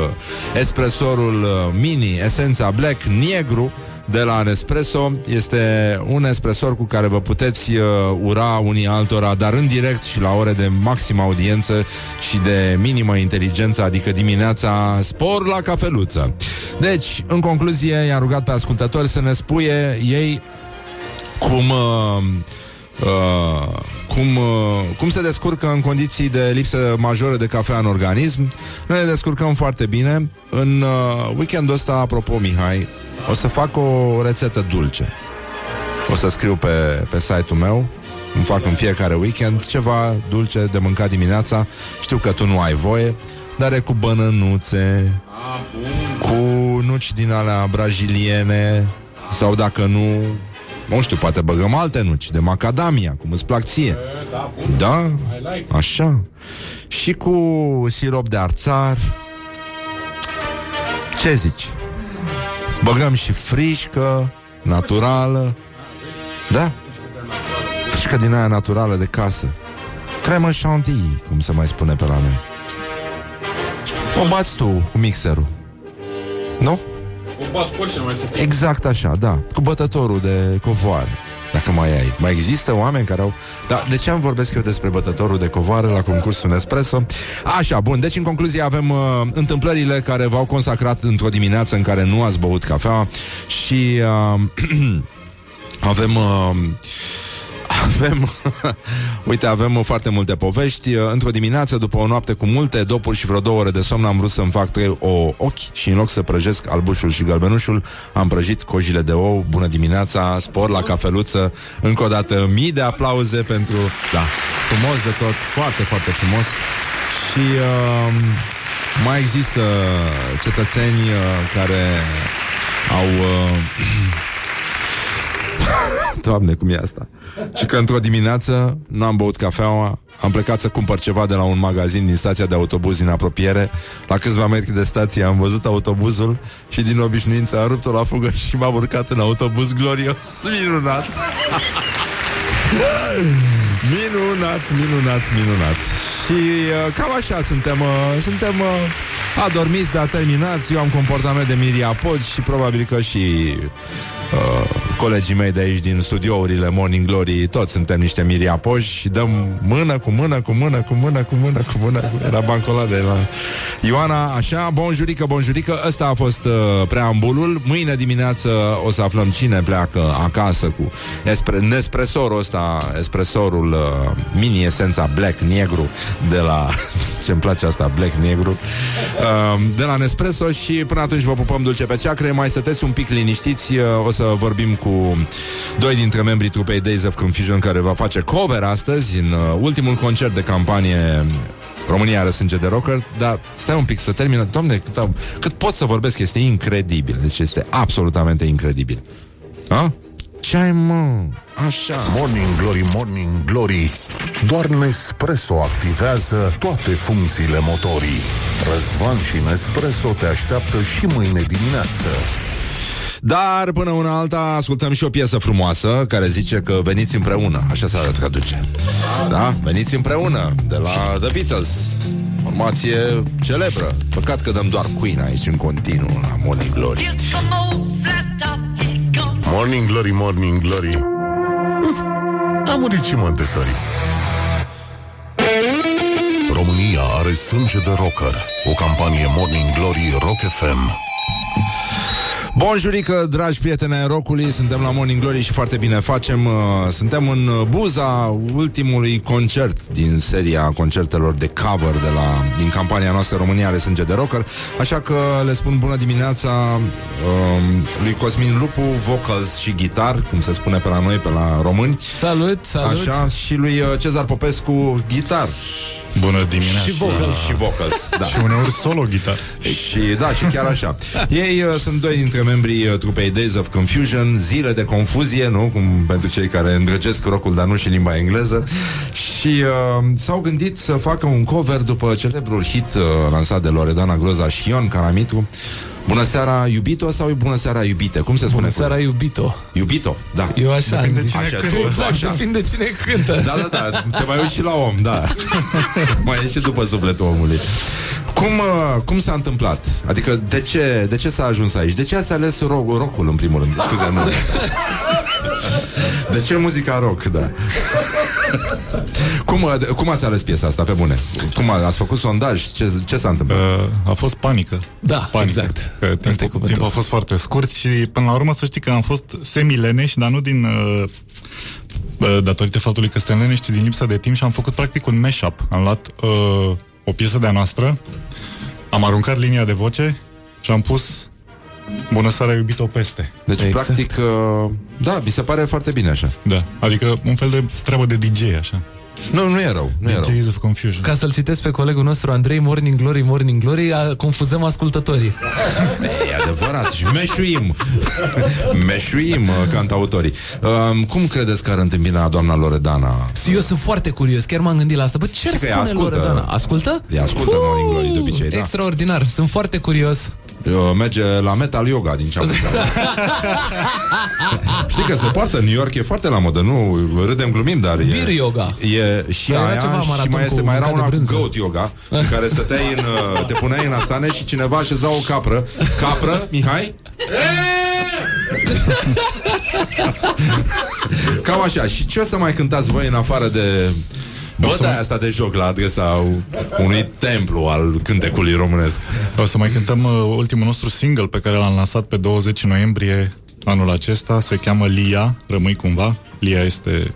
espresorul uh, mini, esența Black Negru de la Nespresso. Este un espresor cu care vă puteți uh, ura unii altora, dar în direct și la ore de maximă audiență și de minimă inteligență, adică dimineața spor la cafeluță. Deci, în concluzie, i-am rugat pe ascultători să ne spuie ei cum... Uh, Uh, cum, uh, cum se descurcă în condiții de lipsă majoră de cafea în organism. Noi ne descurcăm foarte bine. În uh, weekendul ăsta, apropo, Mihai, o să fac o rețetă dulce. O să scriu pe, pe site-ul meu îmi fac în fiecare weekend ceva dulce de mâncat dimineața. Știu că tu nu ai voie, dar e cu bănănuțe, cu nuci din alea braziliene, sau dacă nu, nu știu, poate băgăm alte nuci de macadamia, cum îți plac ție. Da? Așa. Și cu sirop de arțar. Ce zici? Băgăm și frișcă, naturală. Da? Frișcă din aia naturală de casă. Cremă chantilly, cum se mai spune pe la noi. O bați tu cu mixerul. Nu? O bat cu orice, nu mai să fie. Exact așa, da. Cu bătătorul de covoare. Dacă mai ai. Mai există oameni care au... Da, de ce am vorbesc eu despre bătătorul de covoare la concursul Nespresso? Așa, bun. Deci, în concluzie, avem uh, întâmplările care v-au consacrat într-o dimineață în care nu ați băut cafea și uh, avem... Uh, avem, uite, avem foarte multe povești. Într-o dimineață, după o noapte cu multe dopuri și vreo două ore de somn, am vrut să-mi fac trei o ochi și în loc să prăjesc albușul și gălbenușul, am prăjit cojile de ou. Bună dimineața, spor la cafeluță. Încă o dată, mii de aplauze pentru... Da, frumos de tot, foarte, foarte frumos. Și uh, mai există cetățeni uh, care au... Uh, Doamne, cum e asta? Și că într-o dimineață nu am băut cafeaua, am plecat să cumpăr ceva de la un magazin din stația de autobuz din apropiere. La câțiva metri de stație am văzut autobuzul și din obișnuință am rupt-o la fugă și m-am urcat în autobuz glorios. Minunat! minunat, minunat, minunat. Și uh, cam așa suntem, uh, suntem uh, adormiți, dar terminați. Eu am comportament de miriapod și probabil că și uh, colegii mei de aici din studiourile Morning Glory, toți suntem niște miriapoși și dăm mână cu mână, cu mână, cu mână, cu mână, cu mână. Era bancola de la Ioana, așa, bonjurică, bonjurică. Ăsta a fost uh, preambulul. Mâine dimineață o să aflăm cine pleacă acasă cu espre- Nespresorul ăsta, espresorul uh, mini esența Black Negru de la... ce-mi place asta, Black Negru uh, de la Nespresso și până atunci vă pupăm dulce pe ceacre. Mai stăteți un pic liniștiți, uh, o să vorbim cu doi dintre membrii trupei Days of Confusion care va face cover astăzi în uh, ultimul concert de campanie România are sânge de rocker, dar stai un pic să termină. Doamne, cât, am, cât pot să vorbesc, este incredibil. Deci este absolutamente incredibil. A? Ce ai, mă? Așa. Morning Glory, Morning Glory Doar Nespresso activează toate funcțiile motorii Răzvan și Nespresso te așteaptă și mâine dimineață Dar până una alta ascultăm și o piesă frumoasă care zice că veniți împreună, așa se traduce. Da? Veniți împreună de la The Beatles. Formație celebră. Păcat că dăm doar Queen aici în continuu la Morning Glory. Morning Glory, Morning Glory Uf, A murit și Montessori România are sânge de rocker. O campanie Morning Glory Rock FM. Bonjurică, dragi prieteni ai rockului, suntem la Morning Glory și foarte bine facem. uh, Suntem în uh, buza ultimului concert din seria concertelor de cover de la, din campania noastră România are sânge de rocker. Așa că le spun bună dimineața um, lui Cosmin Lupu, vocals și gitar, cum se spune pe la noi, pe la români. Salut, salut. Așa, și lui uh, Cezar Popescu, gitar. Bună dimineața Și vocals. Și vocals, da. Și uneori solo gitar Și da, și chiar așa. Ei uh, sunt doi dintre membrii uh, trupei Days of Confusion, zile de confuzie, nu? Cum pentru cei care îndrăgesc rocul, dar nu și limba engleză. Și uh, s-au gândit să facă un cover după celebrul hit uh, lansat de Loredana Groza și Ion Caramitru. Bună seara, iubito sau bună seara, iubite? Cum se spune? Bună seara, iubito. Iubito, da. Eu așa am zis. Așa, tu, Exact, așa. depinde cine cântă. Da, da, da, te mai uiți și la om, da Mai e și după sufletul omului cum, uh, cum s-a întâmplat? Adică de ce, de ce s-a ajuns aici? De ce ați ales rock, rock-ul în primul rând? Scuze, nu De ce muzica rock, da cum, uh, de- cum ați ales piesa asta, pe bune? Cum a- ați făcut sondaj? Ce, ce s-a întâmplat? Uh, a fost panică. Da, panică. exact. Că timpul, timpul a fost foarte scurt și până la urmă să știi că am fost semi-leneși, dar nu din uh, uh, datorită faptului că suntem leneși, ci din lipsă de timp și am făcut practic un mashup. Am luat uh, o piesă de-a noastră, am aruncat linia de voce și am pus Bună seara, iubit-o peste. Deci, exact. practic, uh, da, mi se pare foarte bine așa. Da, adică un fel de treabă de DJ, așa. Nu, nu e rău, nu e rău. DJs of Confusion. Ca să-l citesc pe colegul nostru Andrei, Morning Glory, Morning Glory, a, confuzăm ascultătorii. E adevărat, și meșuim Meșuim, uh, cantautorii um, Cum credeți că ar întâmpina doamna Loredana? Eu sunt foarte curios, chiar m-am gândit la asta. Bă, ce ar Știi că ea spune ascultă. Loredana? Ascultă? Ea ascultă Morning Glory de obicei, da. Extraordinar, sunt foarte curios. Uh, merge la metal yoga din ce am înțeles. Știi că se poartă în New York, e foarte la modă, nu râdem, glumim, dar e... Beer yoga. E și Dar era aia ceva și maraton mai este, cu mai era mâncare una de cu brânză. goat yoga, în care stăteai în, uh, te puneai în asane și cineva așeza o capră. Capră, Mihai? Cam așa. Și ce o să mai cântați voi în afară de bătaia asta de joc la adresa unui templu al cântecului românesc? O să mai cântăm uh, ultimul nostru single pe care l-am lansat pe 20 noiembrie anul acesta. Se cheamă Lia, rămâi cumva. Lia este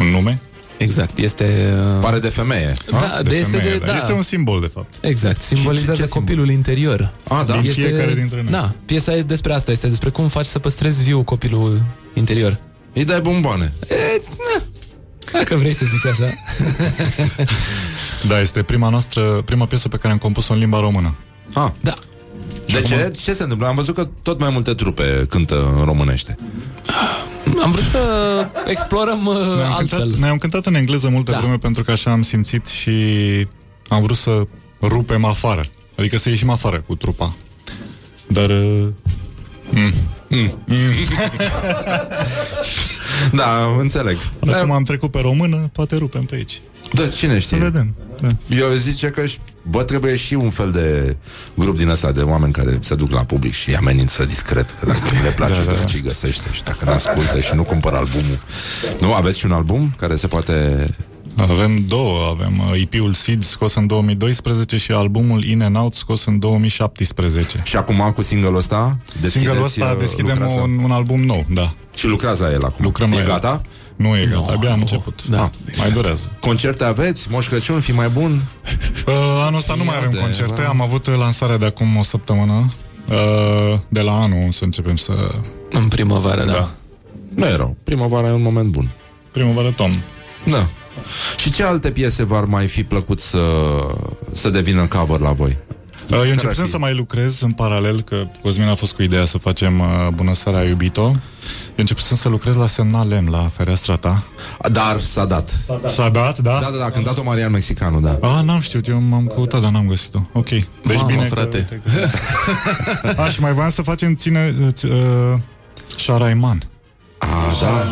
un nume. Exact, este... uh, Pare de femeie. Da, de este femeie, de- dar da. Este un simbol, de fapt. Exact, ce- simbolizează ce copilul interior. Ah, da? Din fiecare dintre noi. Da, piesa e despre asta, este despre cum faci să păstrezi viu copilul interior. Îi dai bomboane. E, na, dacă vrei să zici așa. Da, este prima noastră, prima piesă pe care am compus-o în limba română. Ah. Da. De ce? Ce se întâmplă? Am văzut că tot mai multe trupe cântă în românește. Am vrut să explorăm uh, Noi am, altfel. cântat, noi am cântat în engleză multă Da. vreme pentru că așa am simțit și am vrut să rupem afară. Adică să ieșim afară cu trupa. Dar... uh, Mm. Mm. Da, înțeleg. Acum am trecut pe română, poate rupem pe aici. Da, cine știe? Să vedem. Da. Eu zice că și- bă, trebuie și un fel de grup din ăsta de oameni care se duc la public și îi amenință discret. Că dacă nu le place, Da, da, da, da, da. ce găsește și dacă nu ascultă și nu cumpără albumul. Nu, aveți și un album care se poate... Avem două, avem uh, EP-ul Seed scos în 2012 și albumul In and Out scos în 2017. Și acum cu single-ul ăsta deschideți, Single-ul ăsta uh, deschidem lucrați- un, un album nou, da. Și lucrați la el acum. Lucrăm e la el. gata? Nu e gata, abia am început. Da. Mai durează. Concerte aveți? Moș Crăciun, fi mai bun? Uh, anul ăsta nu mai avem Iată, concerte, da. am avut uh, lansarea de acum o săptămână. Uh, de la anul să începem să... În primăvară, da. Da. Nu e rău. Primăvara e un moment bun. Primăvară toamnă. Da. Și ce alte piese v-ar mai fi plăcut să, să devină cover la voi? Uh, eu ar începusem fi? să mai lucrez în paralel, că Cosmin a fost cu ideea să facem uh, Bună seara, iubito. Eu începusem să lucrez la Semnal M, la fereastra ta. Dar s-a dat. S-a dat, da? Da, da, da, a cântat-o Marian Mexicanu, da. Ah, n-am știut, eu m-am căutat, dar n-am găsit-o. Ok. Deci Mamă, bine frate. Că... A, și mai voiam să facem ține... Uh, Șaraiman. A, da.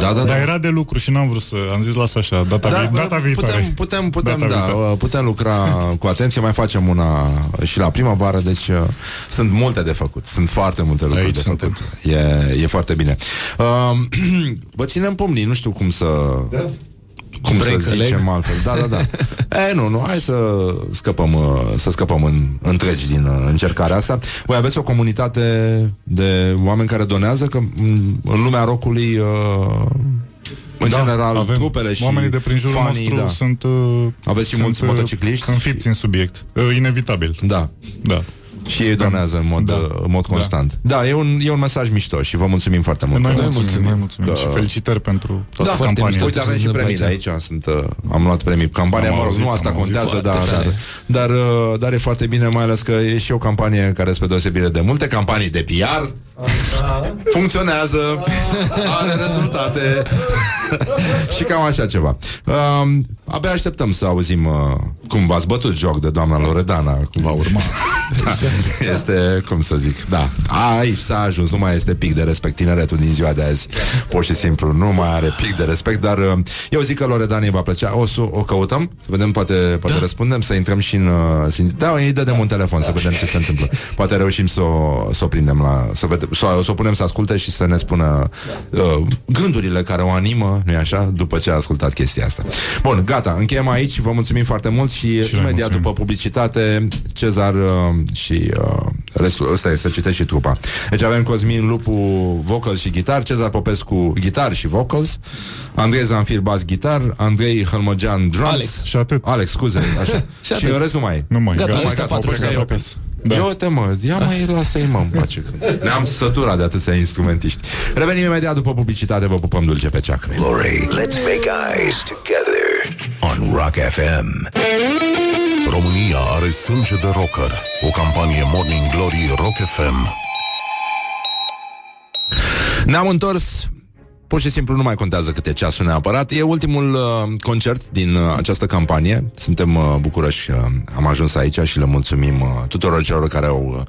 Da, da, da. Dar era de lucru și n-am vrut să... Am zis, lasă așa, data, Da, vi- data viitoare. Putem, putem, putem, Data da, viitoare. uh, putem lucra cu atenție, mai facem una și la primăvară, deci uh, sunt multe de făcut, sunt foarte multe lucruri Aici de suntem. făcut. E, e foarte bine. Uh, vă ținem pumnii, nu știu cum să... Da. Cum Break să a leg. zicem altfel. Da, da, da. e, nu, nu, hai să scăpăm, uh, să scăpăm în, întregi din uh, încercarea asta. Voi aveți o comunitate de oameni care donează, că m, în lumea rockului uh, în Da, general, avem trupele și Oamenii de prin jurul fanii, nostru da. sunt... Uh, Aveți și sunt, mulți uh, motocicliști? Înfipți în subiect. Uh, inevitabil. Da. Da. Și ei donează în mod, Da. da. în mod constant. Da. da, e un, e un mesaj mișto și vă mulțumim foarte mult. Noi Că- mulțumim, mulțumim. noi mulțumim. Da. Și felicitări pentru toată Da, campania. mișto. Uite, avem și Sunt premiile aici. aici. Sunt, uh, am luat premii. Campania, Am mă rog, auzit, nu asta am auzit contează, foarte dar, dar, tare. dar, uh, dar e foarte bine, mai ales că e și o campanie care, spre deosebire de multe campanii de PR, funcționează, are rezultate și cam așa ceva. Um, abia așteptăm să auzim uh, cum v-ați bătut joc de doamna Loredana. Cum va urma. da, este, cum să zic, da. Aici s-a ajuns, nu mai este pic de respect tineretul din ziua de azi. Pur și simplu, nu mai are pic de respect, dar uh, eu zic că Loredana va plăcea. O, să o căutăm, să vedem, poate, poate da. răspundem, să intrăm și în... Uh, să, da, îi dăm un telefon, să vedem ce se întâmplă. Poate reușim să o, să o prindem la... Să, vedem, să, o- să o punem să asculte și să ne spună uh, gândurile care o animă, nu-i așa? După ce a ascultat chestia asta. Bun, gata, încheiem aici, vă mulțumim foarte mult și, și noi imediat mulțumim. după publicitate, Cezar uh, și uh, restul, ăsta e să citești și trupa. Deci avem Cosmin Lupu, vocals și gitar, Cezar Popescu, gitar și vocals, Andrei Zanfir, bas gitar, Andrei Hălmăgean, drums. Alex. Și atât. Alex, scuze, așa. Și și atât. în rest nu mai e. Nu mai, Gata, gata, ăștia gata, patru au plecat sunt. acasă. Da. Da. Ia uite mă, ia mai lasă-i mă în pace. Ne-am săturat de atâția instrumentiști. Revenim imediat după publicitate, vă pupăm dulce pe ceacre. Glory, let's make eyes together on Rock FM. România are sânge de rocker. O campanie Morning Glory Rock FM. Ne-am întors Pur și simplu nu mai contează câte ceasul neapărat. E ultimul uh, concert din uh, această campanie. Suntem uh, bucuroși că am ajuns aici și le mulțumim uh, tuturor celor care au, uh,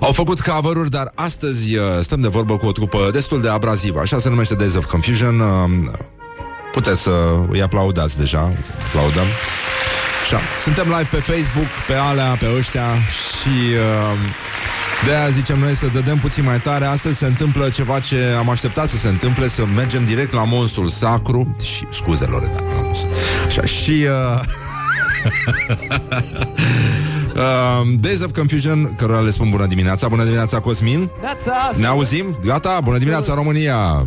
au făcut cover dar astăzi uh, stăm de vorbă cu o trupă destul de abrazivă. Așa se numește Days of Confusion. Uh, puteți să îi aplaudați deja. Aplaudăm. Așa. Suntem live pe Facebook, pe alea, pe ăștia și... Uh, de aia zicem noi să dădem puțin mai tare. Astăzi se întâmplă ceva ce am așteptat să se întâmple Să mergem direct la monstrul sacru Și scuze, Loredana Așa, și uh... uh, Days of Confusion Cărora le spun bună dimineața. Bună dimineața, Cosmin. Ne auzim? Gata? Bună dimineața, România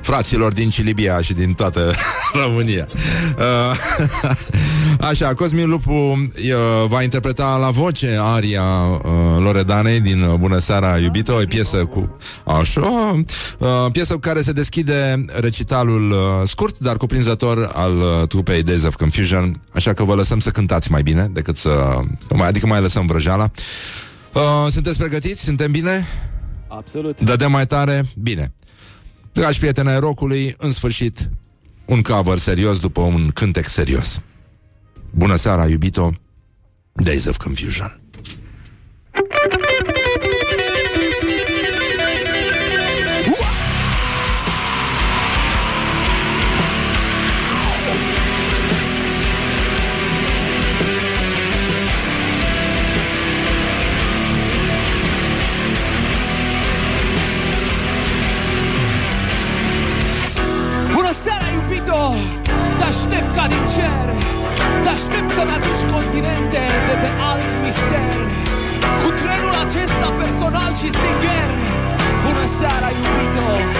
fraților din Cilibia și din toată România. Uh, așa, Cosmin Lupu uh, va interpreta la voce aria uh, Loredanei din Bună seara, iubito, o piesă cu așa, piesă cu care se deschide recitalul scurt, dar cuprinzător al trupei Days of Confusion, așa că vă lăsăm să cântați mai bine decât să... adică mai lăsăm vrăjeala. sunteți pregătiți? Suntem bine? Absolut. Dădem mai tare? Bine. Dragi prieteni ai rocului, în sfârșit, un cover serios după un cântec serios. Bună seara, iubito! Days of Confusion. Aștept ca din cer. Te aștept să-mi aduci continente de pe alt mister. Cu trenul acesta personal și stingher Bună seara, iubito Iubito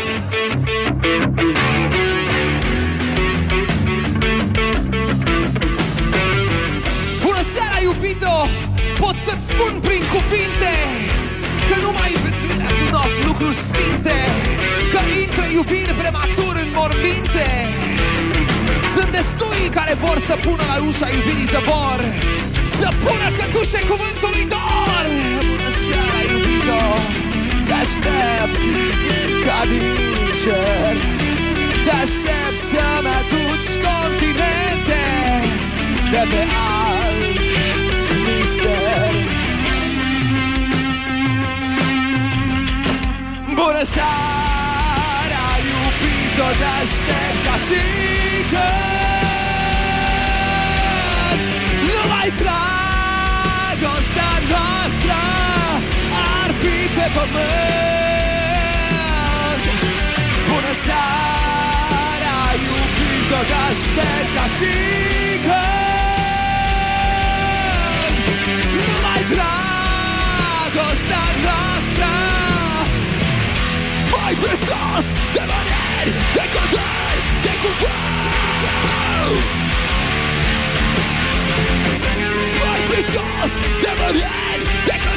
Bună seara, iubito, te aștept ca și când Numai dragostea noastră ar fi pe pământ Bună seara, iubito! Pot să-ți spun prin cuvinte Că nu mai pentru nos lucruri sfinte Că intră iubiri prematur în morminte Sunt destui care vor să pună la ușa iubirii zăvor Să pună cătușe cuvântului dor Bună seara, iubito! Te aștept ca din cer Te aștept să-mi aduci continente De pe alt mister. Bună seara, iubito, te aștept ca și când Numai dragostea ar fi pe pământ Bună seara, iubito, te aștept ca și când Numai dragostea noastră Mai presos de maneri, de coderi, de cuvânt Mai presos de maneri,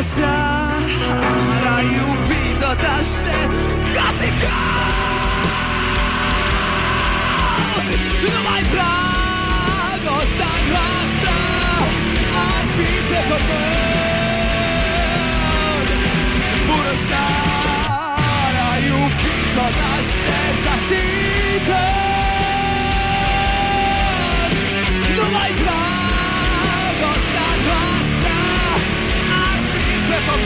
päästään Aina jupiito tästä kasikaan Vain rakostan lasta Arvite kokoon Pursaara jupiito tästä kasikaan Vain rakostan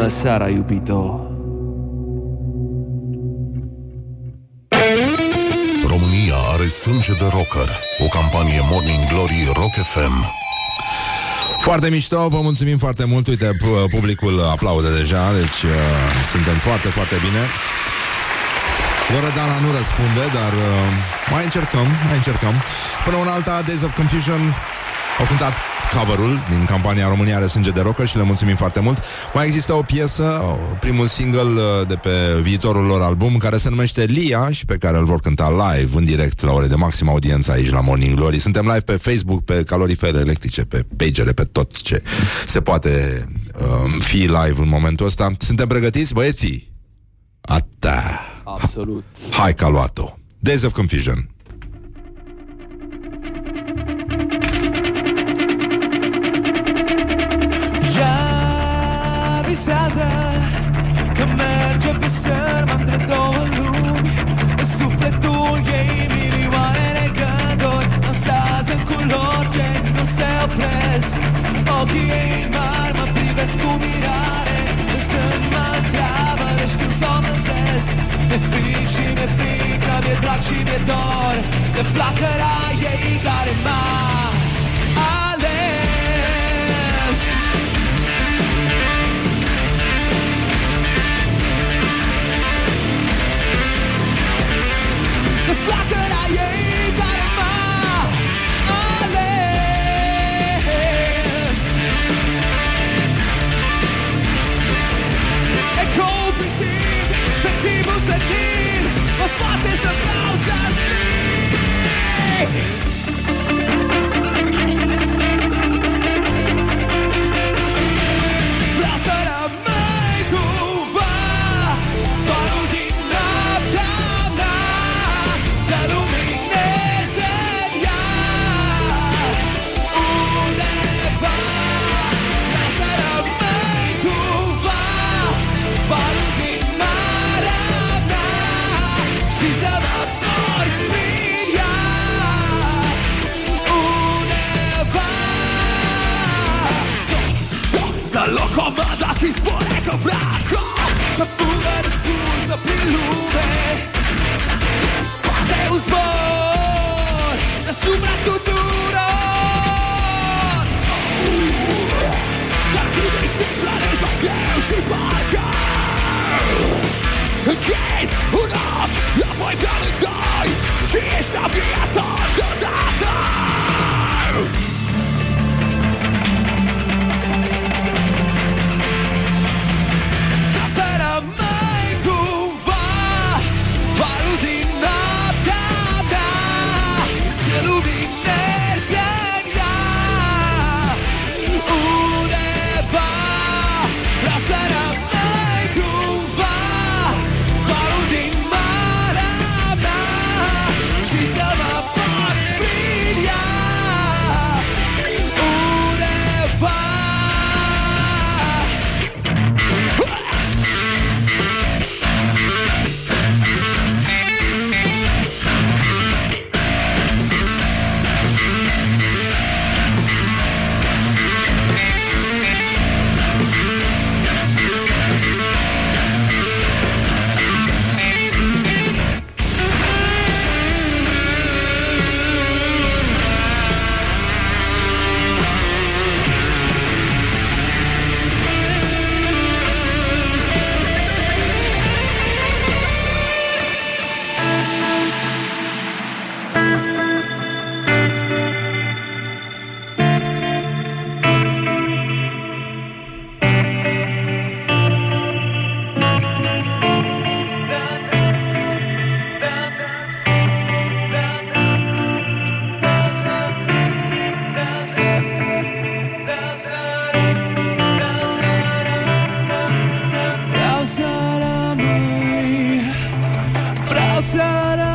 Bună seara, iubito România are sânge de rocker. O campanie Morning Glory Rock FM. Foarte mișto, vă mulțumim foarte mult Uite, pu- publicul aplaudă deja Deci uh, suntem foarte, foarte bine Loredana nu răspunde Dar uh, mai încercăm Mai încercăm Până una alta, Days of Confusion Au cântat coverul din campania România are sânge de rocker și le mulțumim foarte mult. Mai există o piesă, primul single uh, de pe viitorul lor album, care se numește Lia și pe care îl vor cânta live, în direct, la ore de maximă audiență aici la Morning Glory. Suntem live pe Facebook, pe calorifere electrice, pe pagere, pe tot ce se poate uh, fi live în momentul ăsta. Suntem pregătiți, băieții? Ata! Absolut Hai că a luat-o! Days of Confusion. Visează Că merge pe sărmă între două lumi. În sufletul ei milioane de gânduri Dansează în culori ce nu se opresc. Ochii ei mari mă privesc cu mirare Însă mă întreabă de știu să o mânzesc. Mi-e fric și mi-e frică, mi-e drag și mi-e dor De flacăra ei care m-a De inside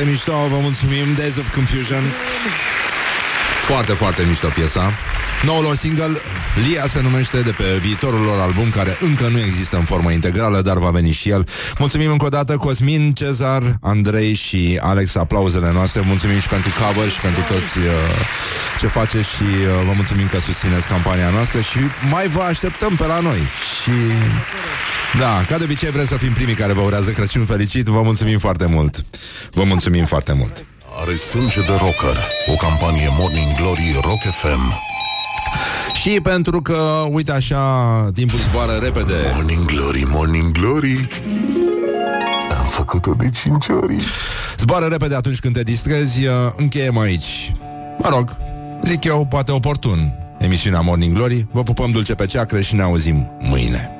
Foarte mișto, vă mulțumim. Days of Confusion. Foarte, foarte mișto piesa. Noul lor single, Lia se numește de pe viitorul lor album Care încă nu există în formă integrală Dar va veni și el. Mulțumim încă o dată Cosmin, Cezar, Andrei și Alex Aplauzele noastre. Mulțumim și pentru cover și pentru toți uh, ce faceți Și uh, vă mulțumim că susțineți campania noastră Și mai vă așteptăm pe la noi. Și... Da, ca de obicei vrem să fim primii care vă urează Crăciun fericit Vă mulțumim foarte mult. Vă mulțumim foarte mult. Are sânge de rocker O campanie Morning Glory Rock FM și pentru că, uite așa, timpul zboară repede. Morning Glory, Morning Glory. Am făcut-o de 5 ori. Zboară repede atunci când te distrezi Încheiem aici. Mă rog, zic eu, poate oportun Emisiunea Morning Glory. Vă pupăm dulce pe ceacră și ne auzim mâine